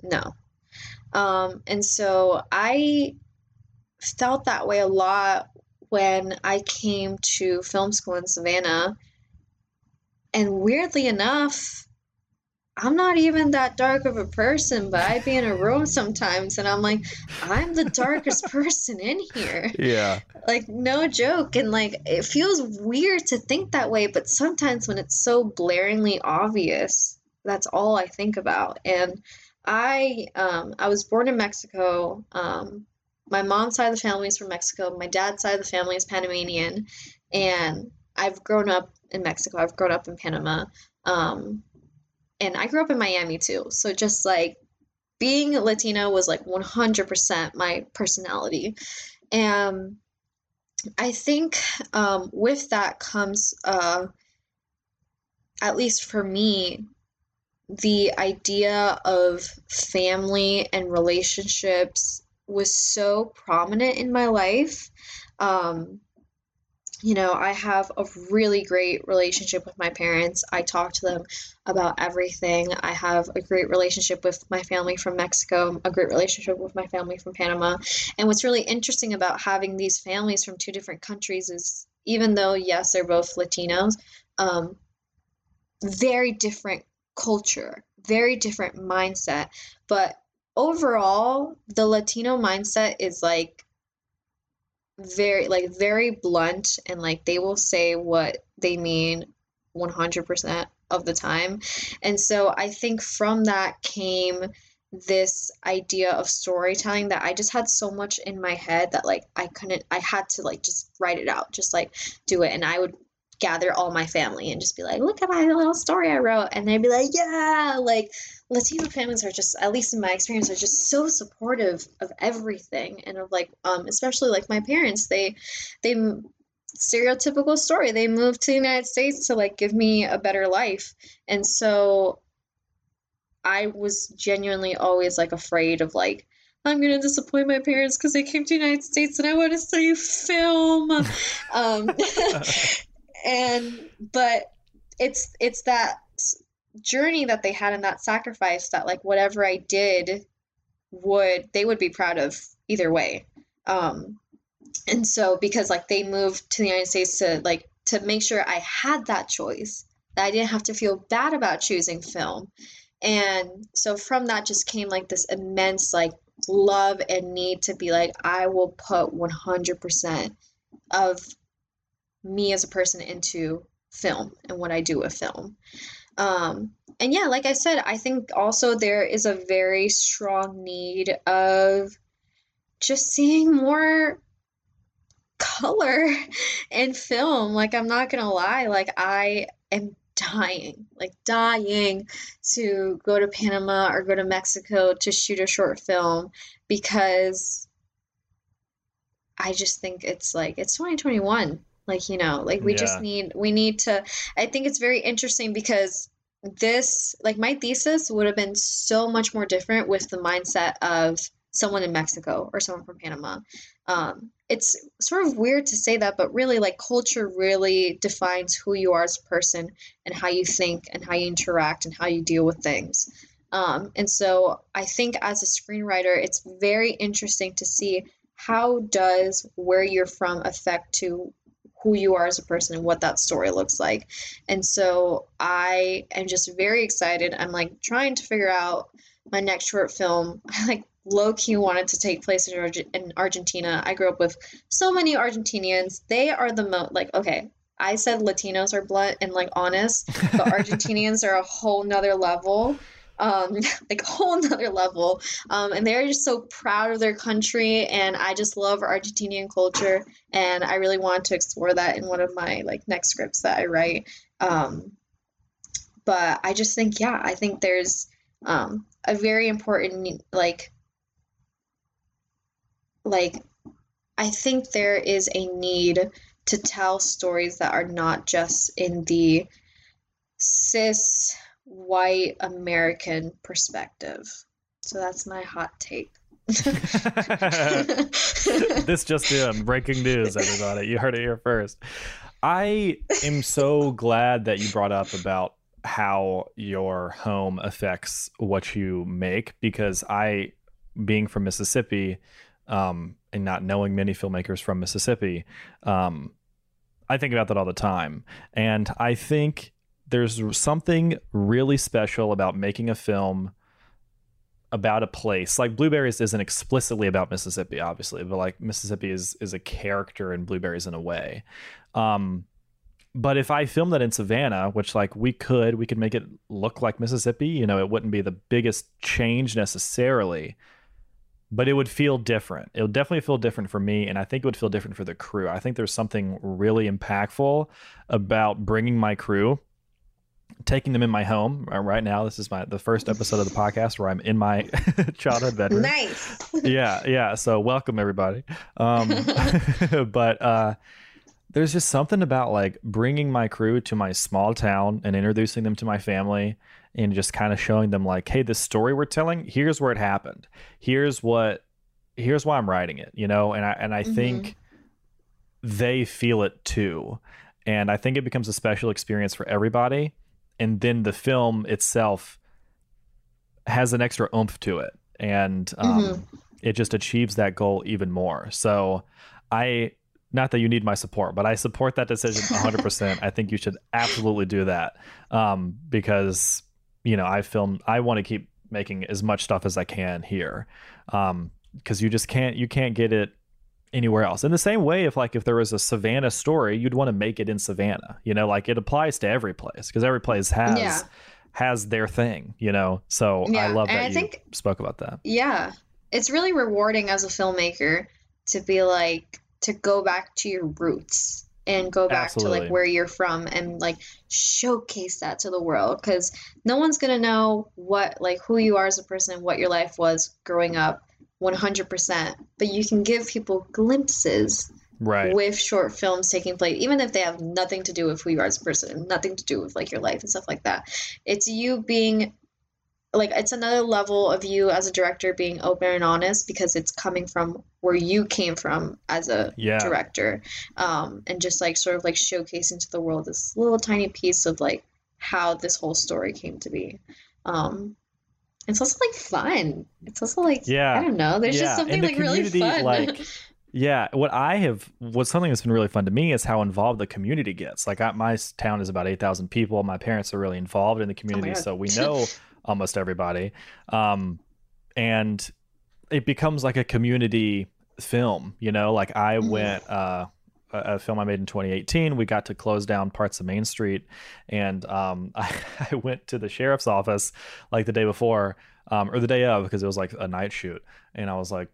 No. Um, and so I felt that way a lot when I came to film school in Savannah and weirdly enough, I'm not even that dark of a person, but I'd be in a room sometimes and I'm like, I'm the darkest person in here. Yeah. Like, no joke. And like, it feels weird to think that way, but sometimes when it's so blaringly obvious, that's all I think about. And I, um, I was born in Mexico. Um, my mom's side of the family is from Mexico. My dad's side of the family is Panamanian. And I've grown up in Mexico. I've grown up in Panama. Um, and I grew up in Miami too. So just like being Latina was like 100% my personality. And I think um, with that comes, uh, at least for me, the idea of family and relationships was so prominent in my life. Um, you know, I have a really great relationship with my parents. I talk to them about everything. I have a great relationship with my family from Mexico, a great relationship with my family from Panama. And what's really interesting about having these families from two different countries is even though, yes, they're both Latinos, um, very different culture, very different mindset. But overall, the Latino mindset is like very like very blunt and like they will say what they mean 100% of the time. And so I think from that came this idea of storytelling that I just had so much in my head that like I couldn't I had to like just write it out, just like do it and I would gather all my family and just be like, look at my little story I wrote. And they'd be like, yeah, like Latino families are just, at least in my experience, are just so supportive of everything. And of like, um, especially like my parents, they, they, stereotypical story. They moved to the United States to like give me a better life. And so I was genuinely always like afraid of like, I'm gonna disappoint my parents because they came to the United States and I want to study film. um, and but it's it's that journey that they had and that sacrifice that like whatever I did would they would be proud of either way. Um and so because like they moved to the United States to like to make sure I had that choice, that I didn't have to feel bad about choosing film. And so from that just came like this immense like love and need to be like I will put 100% of me as a person into film and what I do with film. Um, and yeah, like I said, I think also there is a very strong need of just seeing more color in film. Like, I'm not gonna lie, like, I am dying, like, dying to go to Panama or go to Mexico to shoot a short film because I just think it's like, it's 2021 like, you know, like we yeah. just need, we need to, I think it's very interesting because this, like my thesis would have been so much more different with the mindset of someone in Mexico or someone from Panama. Um, it's sort of weird to say that, but really, like, culture really defines who you are as a person and how you think and how you interact and how you deal with things. Um, and so I think as a screenwriter, it's very interesting to see how does where you're from affect to who you are as a person and what that story looks like. And so I am just very excited. I'm like trying to figure out my next short film. I like low key wanted to take place in, Arge- in Argentina. I grew up with so many Argentinians. They are the most like okay. I said Latinos are blunt and like honest, but Argentinians are a whole nother level um, like a whole nother level. Um, and they're just so proud of their country. And I just love Argentinian culture. And I really want to explore that in one of my like next scripts that I write. Um, but I just think, yeah, I think there's um, a very important like like I think there is a need to tell stories that are not just in the cis white American perspective. So that's my hot take. this just in breaking news, everybody. You heard it here first. I am so glad that you brought up about how your home affects what you make because I, being from Mississippi, um, and not knowing many filmmakers from Mississippi, um, I think about that all the time. And I think there's something really special about making a film about a place. Like blueberries isn't explicitly about mississippi obviously but like mississippi is is a character in blueberries in a way. Um but if i filmed that in savannah which like we could we could make it look like mississippi you know it wouldn't be the biggest change necessarily but it would feel different. It would definitely feel different for me and i think it would feel different for the crew. I think there's something really impactful about bringing my crew taking them in my home uh, right now. This is my the first episode of the podcast where I'm in my childhood bedroom. Nice. yeah, yeah. So welcome everybody. Um, but uh, there's just something about like bringing my crew to my small town and introducing them to my family and just kind of showing them like, hey, this story we're telling, here's where it happened. Here's what, here's why I'm writing it. You know, and I and I mm-hmm. think they feel it too. And I think it becomes a special experience for everybody and then the film itself has an extra oomph to it. And um, mm-hmm. it just achieves that goal even more. So i not that you need my support but i support that decision 100% i think you should absolutely do that um, because you know i film i want to keep making as much stuff as i can here because um, you just can't you can't get it anywhere else. In the same way, if like if there was a Savannah story, you'd want to make it in Savannah. You know, like it applies to every place because every place has yeah. has their thing. You know, so yeah. I love that I you think, spoke about that. Yeah, it's really rewarding as a filmmaker to be like to go back to your roots and go back Absolutely. to like where you're from and like showcase that to the world because no one's gonna know what like who you are as a person and what your life was growing up 100%, but you can give people glimpses right. with short films taking place, even if they have nothing to do with who you are as a person, nothing to do with like your life and stuff like that. It's you being like it's another level of you as a director being open and honest because it's coming from where you came from as a yeah. director um, and just like sort of like showcasing to the world this little tiny piece of like how this whole story came to be um, it's also like fun. It's also like yeah, I don't know. There's yeah. just something like really fun. Like, yeah, what I have, what's something that's been really fun to me is how involved the community gets. Like, I, my town is about eight thousand people. My parents are really involved in the oh community, oh so we know almost everybody. Um, and it becomes like a community film. You know, like I mm-hmm. went. Uh, a film I made in 2018. We got to close down parts of Main Street, and um, I, I, went to the sheriff's office like the day before um, or the day of because it was like a night shoot, and I was like,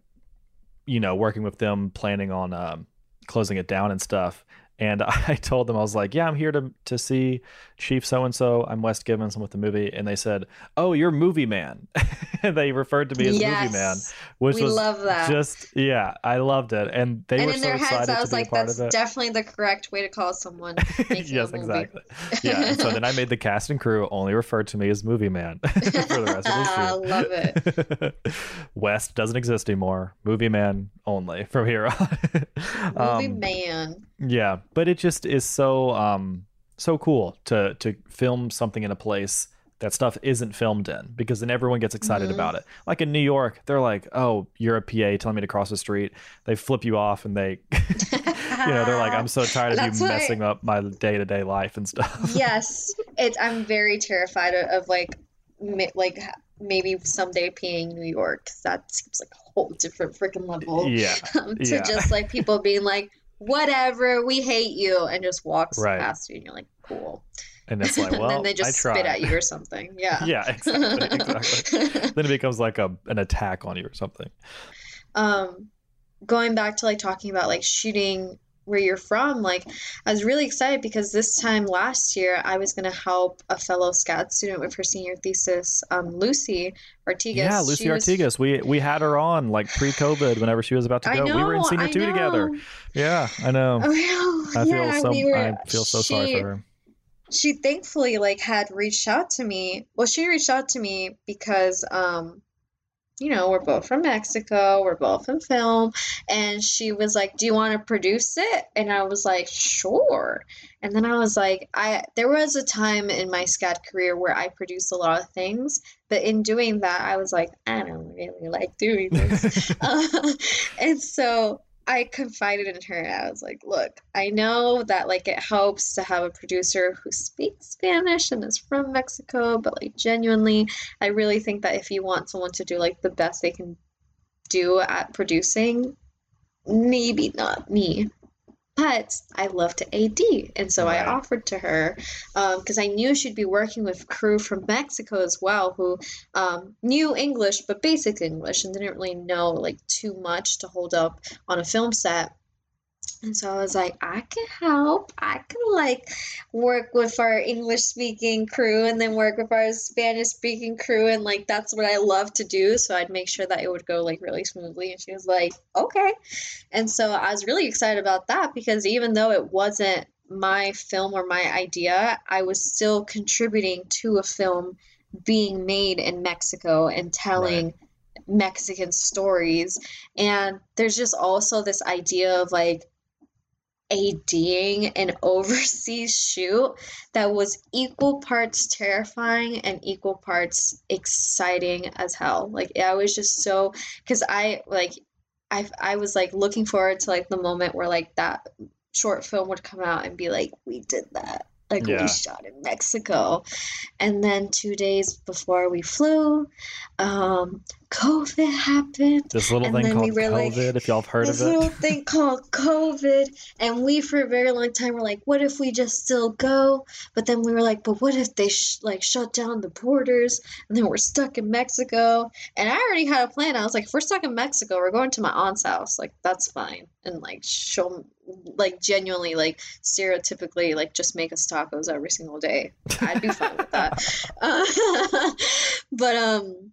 you know, working with them, planning on um, closing it down and stuff and I told them I was like, "Yeah, I'm here to to see Chief so and so. I'm West Givens. I'm with the movie." And they said, "Oh, you're Movie Man." they referred to me as yes, Movie Man, which was love that. just yeah, I loved it. And they and were in so their heads, I was like, "That's definitely the correct way to call someone." yes, exactly. yeah. And so then I made the cast and crew only refer to me as Movie Man for the rest of the shoot. I love it. West doesn't exist anymore. Movie Man only from here on. Movie um, Man. Yeah, but it just is so um so cool to to film something in a place that stuff isn't filmed in because then everyone gets excited mm-hmm. about it. Like in New York, they're like, "Oh, you're a PA telling me to cross the street." They flip you off and they you know, they're like, "I'm so tired of you messing up my day-to-day life and stuff." yes. It's I'm very terrified of, of like like maybe someday PAing New York. That seems like a whole different freaking level. Yeah. Um, to yeah. just like people being like, whatever, we hate you, and just walks right. past you, and you're like, cool. And it's like, well, and then they just spit at you or something. Yeah. yeah, exactly. exactly. then it becomes like a an attack on you or something. Um, going back to like talking about like shooting where you're from, like I was really excited because this time last year I was going to help a fellow SCAD student with her senior thesis, um, Lucy Artigas. Yeah, Lucy Artigas. Was... We we had her on like pre-COVID whenever she was about to go. Know, we were in senior I two know. together. Yeah, I know. Oh, I feel so we were, I feel so she, sorry for her. She thankfully like had reached out to me. Well, she reached out to me because um you know, we're both from Mexico, we're both in film. And she was like, Do you want to produce it? And I was like, Sure. And then I was like, I there was a time in my SCAD career where I produced a lot of things, but in doing that, I was like, I don't really like doing this. uh, and so I confided in her. I was like, look, I know that like it helps to have a producer who speaks Spanish and is from Mexico, but like genuinely, I really think that if you want someone to do like the best they can do at producing, maybe not me but I loved to AD. And so right. I offered to her because um, I knew she'd be working with crew from Mexico as well who um, knew English, but basic English and didn't really know like too much to hold up on a film set. And so I was like, I can help. I can like work with our English speaking crew and then work with our Spanish speaking crew. And like, that's what I love to do. So I'd make sure that it would go like really smoothly. And she was like, okay. And so I was really excited about that because even though it wasn't my film or my idea, I was still contributing to a film being made in Mexico and telling. Right. Mexican stories. And there's just also this idea of like ADing an overseas shoot that was equal parts terrifying and equal parts exciting as hell. Like I was just so because I like I I was like looking forward to like the moment where like that short film would come out and be like we did that like yeah. we shot in Mexico. And then two days before we flew, um, COVID happened. This little thing called we COVID, like, if y'all have heard of it. This little thing called COVID. And we, for a very long time, were like, what if we just still go? But then we were like, but what if they sh- like shut down the borders and then we're stuck in Mexico? And I already had a plan. I was like, if we're stuck in Mexico, we're going to my aunt's house. Like, that's fine. And like, she'll like genuinely like stereotypically like just make us tacos every single day. I'd be fine with that. Uh, but um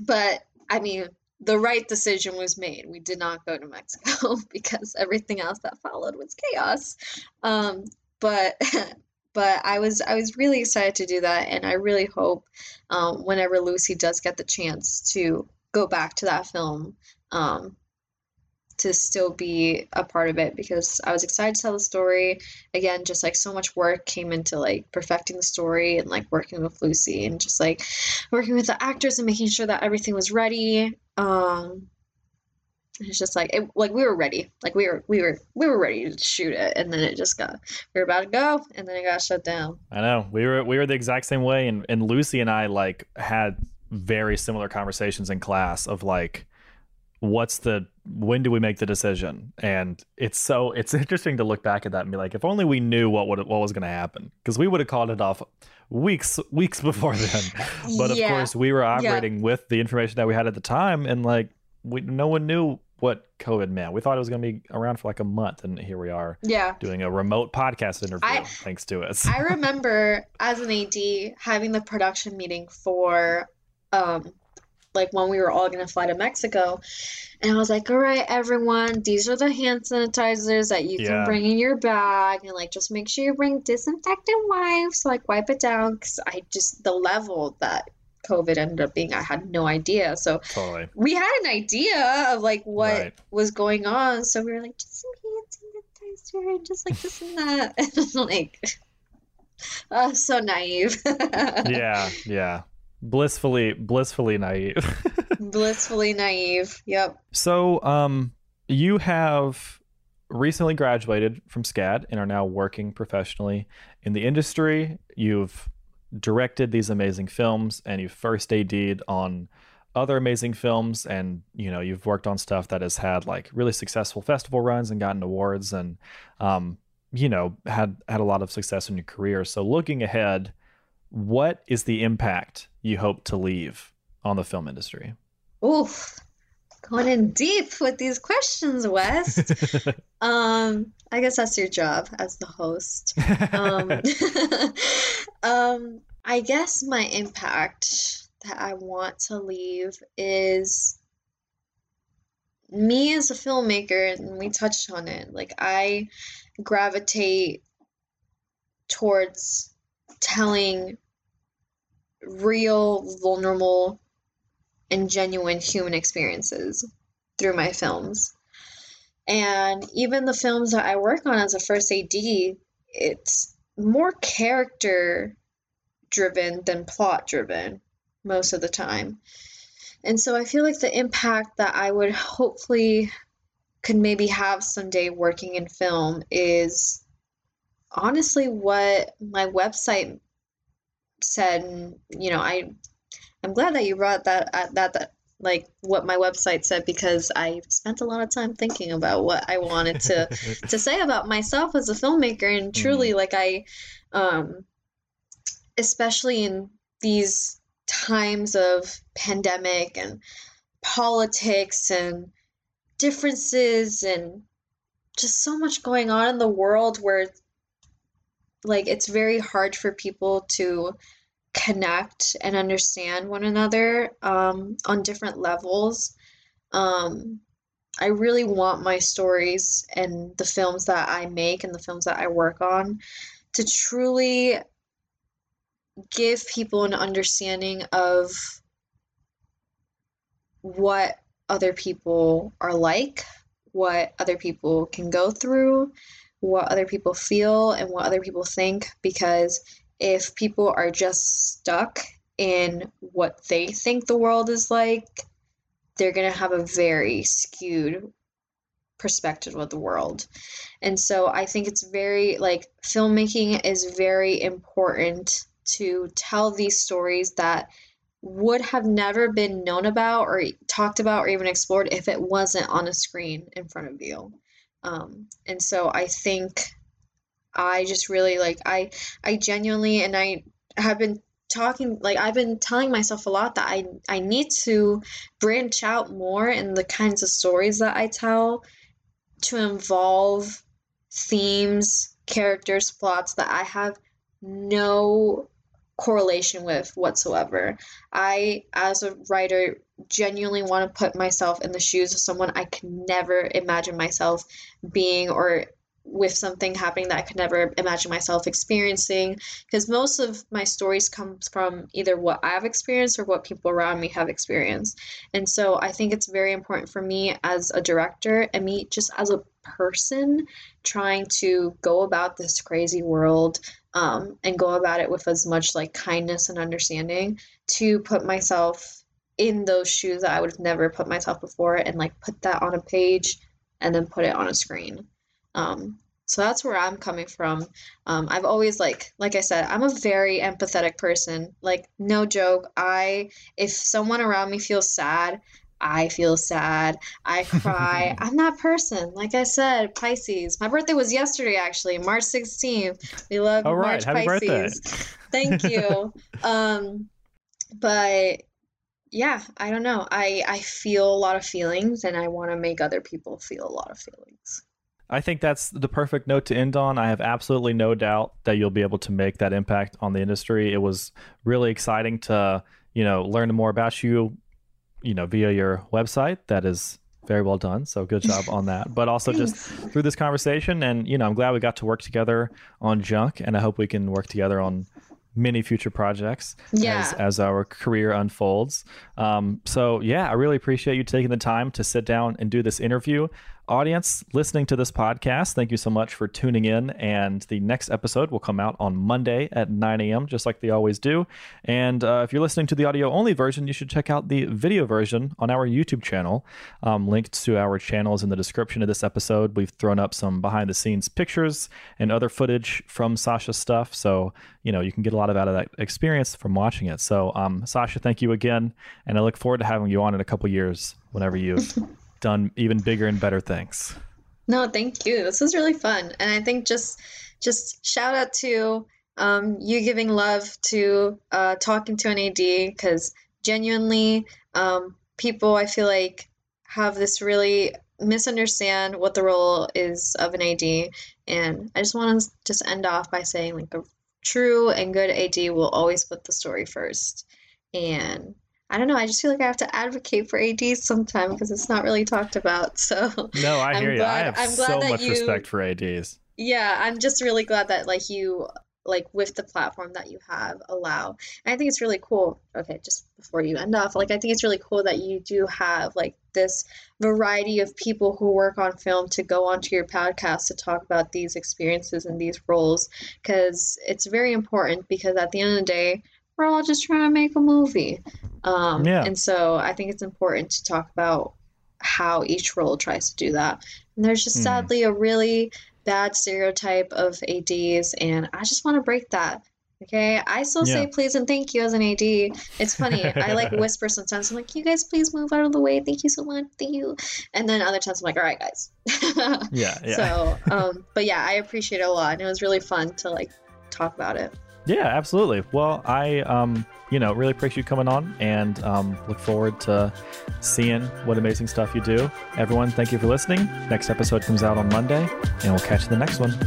but I mean, the right decision was made. We did not go to Mexico because everything else that followed was chaos. Um, but but I was I was really excited to do that, and I really hope um, whenever Lucy does get the chance to go back to that film um, to still be a part of it because I was excited to tell the story. Again, just like so much work came into like perfecting the story and like working with Lucy and just like working with the actors and making sure that everything was ready. Um it's just like it, like we were ready. Like we were we were we were ready to shoot it and then it just got we were about to go and then it got shut down. I know. We were we were the exact same way and and Lucy and I like had very similar conversations in class of like what's the when do we make the decision? And it's so it's interesting to look back at that and be like if only we knew what would what was going to happen. Because we would have called it off weeks weeks before then. But yeah. of course we were operating yeah. with the information that we had at the time and like we no one knew what covid meant. We thought it was going to be around for like a month and here we are yeah. doing a remote podcast interview I, thanks to us. I remember as an ad having the production meeting for um like when we were all going to fly to Mexico. And I was like, all right, everyone, these are the hand sanitizers that you yeah. can bring in your bag. And like, just make sure you bring disinfectant wipes, so, like, wipe it down. Cause I just, the level that COVID ended up being, I had no idea. So totally. we had an idea of like what right. was going on. So we were like, just some hand sanitizer and just like this and that. and like, uh, so naive. yeah, yeah blissfully blissfully naive. Blissfully naive. Yep. So um you have recently graduated from scad and are now working professionally in the industry. You've directed these amazing films and you've first AD'd on other amazing films and you know you've worked on stuff that has had like really successful festival runs and gotten awards and um you know had had a lot of success in your career. So looking ahead what is the impact you hope to leave on the film industry? Oof, going in deep with these questions, West. um, I guess that's your job as the host. Um, um, I guess my impact that I want to leave is me as a filmmaker, and we touched on it. Like, I gravitate towards telling real, vulnerable, and genuine human experiences through my films. And even the films that I work on as a first AD, it's more character driven than plot driven most of the time. And so I feel like the impact that I would hopefully could maybe have someday working in film is honestly what my website said and you know i i'm glad that you brought that uh, that that like what my website said because i spent a lot of time thinking about what i wanted to to say about myself as a filmmaker and truly mm. like i um especially in these times of pandemic and politics and differences and just so much going on in the world where like it's very hard for people to connect and understand one another um, on different levels. Um, I really want my stories and the films that I make and the films that I work on to truly give people an understanding of what other people are like, what other people can go through, what other people feel, and what other people think. Because if people are just stuck in what they think the world is like, they're going to have a very skewed perspective of the world. And so I think it's very like filmmaking is very important to tell these stories that would have never been known about or talked about or even explored if it wasn't on a screen in front of you. Um, and so I think I just really like I I genuinely and I have been talking like I've been telling myself a lot that I I need to branch out more in the kinds of stories that I tell to involve themes, characters, plots that I have no correlation with whatsoever. I, as a writer, genuinely want to put myself in the shoes of someone I can never imagine myself being or with something happening that I could never imagine myself experiencing because most of my stories come from either what I've experienced or what people around me have experienced. And so I think it's very important for me as a director and me just as a person trying to go about this crazy world um, and go about it with as much like kindness and understanding to put myself in those shoes that I would have never put myself before and like put that on a page and then put it on a screen. Um, so that's where I'm coming from. Um, I've always like, like I said, I'm a very empathetic person. Like, no joke. I, if someone around me feels sad, I feel sad. I cry. I'm that person. Like I said, Pisces. My birthday was yesterday, actually, March 16th. We love All right. March Happy Pisces. Birthday. Thank you. um, but yeah, I don't know. I I feel a lot of feelings, and I want to make other people feel a lot of feelings. I think that's the perfect note to end on. I have absolutely no doubt that you'll be able to make that impact on the industry. It was really exciting to, you know, learn more about you you know, via your website. That is very well done. So good job on that. But also just through this conversation, and you know, I'm glad we got to work together on Junk, and I hope we can work together on many future projects yeah. as, as our career unfolds. Um, so yeah, I really appreciate you taking the time to sit down and do this interview audience listening to this podcast, thank you so much for tuning in. And the next episode will come out on Monday at 9 a.m., just like they always do. And uh, if you're listening to the audio only version, you should check out the video version on our YouTube channel. Um, linked to our channels in the description of this episode. We've thrown up some behind the scenes pictures and other footage from Sasha's stuff. So, you know, you can get a lot of out of that experience from watching it. So, um, Sasha, thank you again. And I look forward to having you on in a couple years whenever you done even bigger and better things. No, thank you. This was really fun, and I think just just shout out to um, you giving love to uh, talking to an AD because genuinely, um, people I feel like have this really misunderstand what the role is of an AD, and I just want to just end off by saying like a true and good AD will always put the story first, and I don't know. I just feel like I have to advocate for ADs sometime because it's not really talked about. So no, I hear I'm you. Glad, I have I'm so much you, respect for ADs. Yeah, I'm just really glad that like you like with the platform that you have allow. And I think it's really cool. Okay, just before you end off, like I think it's really cool that you do have like this variety of people who work on film to go onto your podcast to talk about these experiences and these roles because it's very important because at the end of the day we're all just trying to make a movie. Um, yeah. And so I think it's important to talk about how each role tries to do that. And there's just Hmm. sadly a really bad stereotype of ADs, and I just want to break that. Okay, I still Yeah. say please and thank you as an AD. It's funny. I like whisper sometimes. I'm like, you guys please move out of the way. Thank you so much. Thank you. And then other times I'm like, all right, guys. Yeah, yeah. So, um, but yeah, I appreciate it a lot, and it was really fun to like talk about it. Yeah, absolutely. Well, I, um, you know, really appreciate you coming on and um, look forward to seeing what amazing stuff you do. Everyone, thank you for listening. Next episode comes out on Monday, and we'll catch you the next one.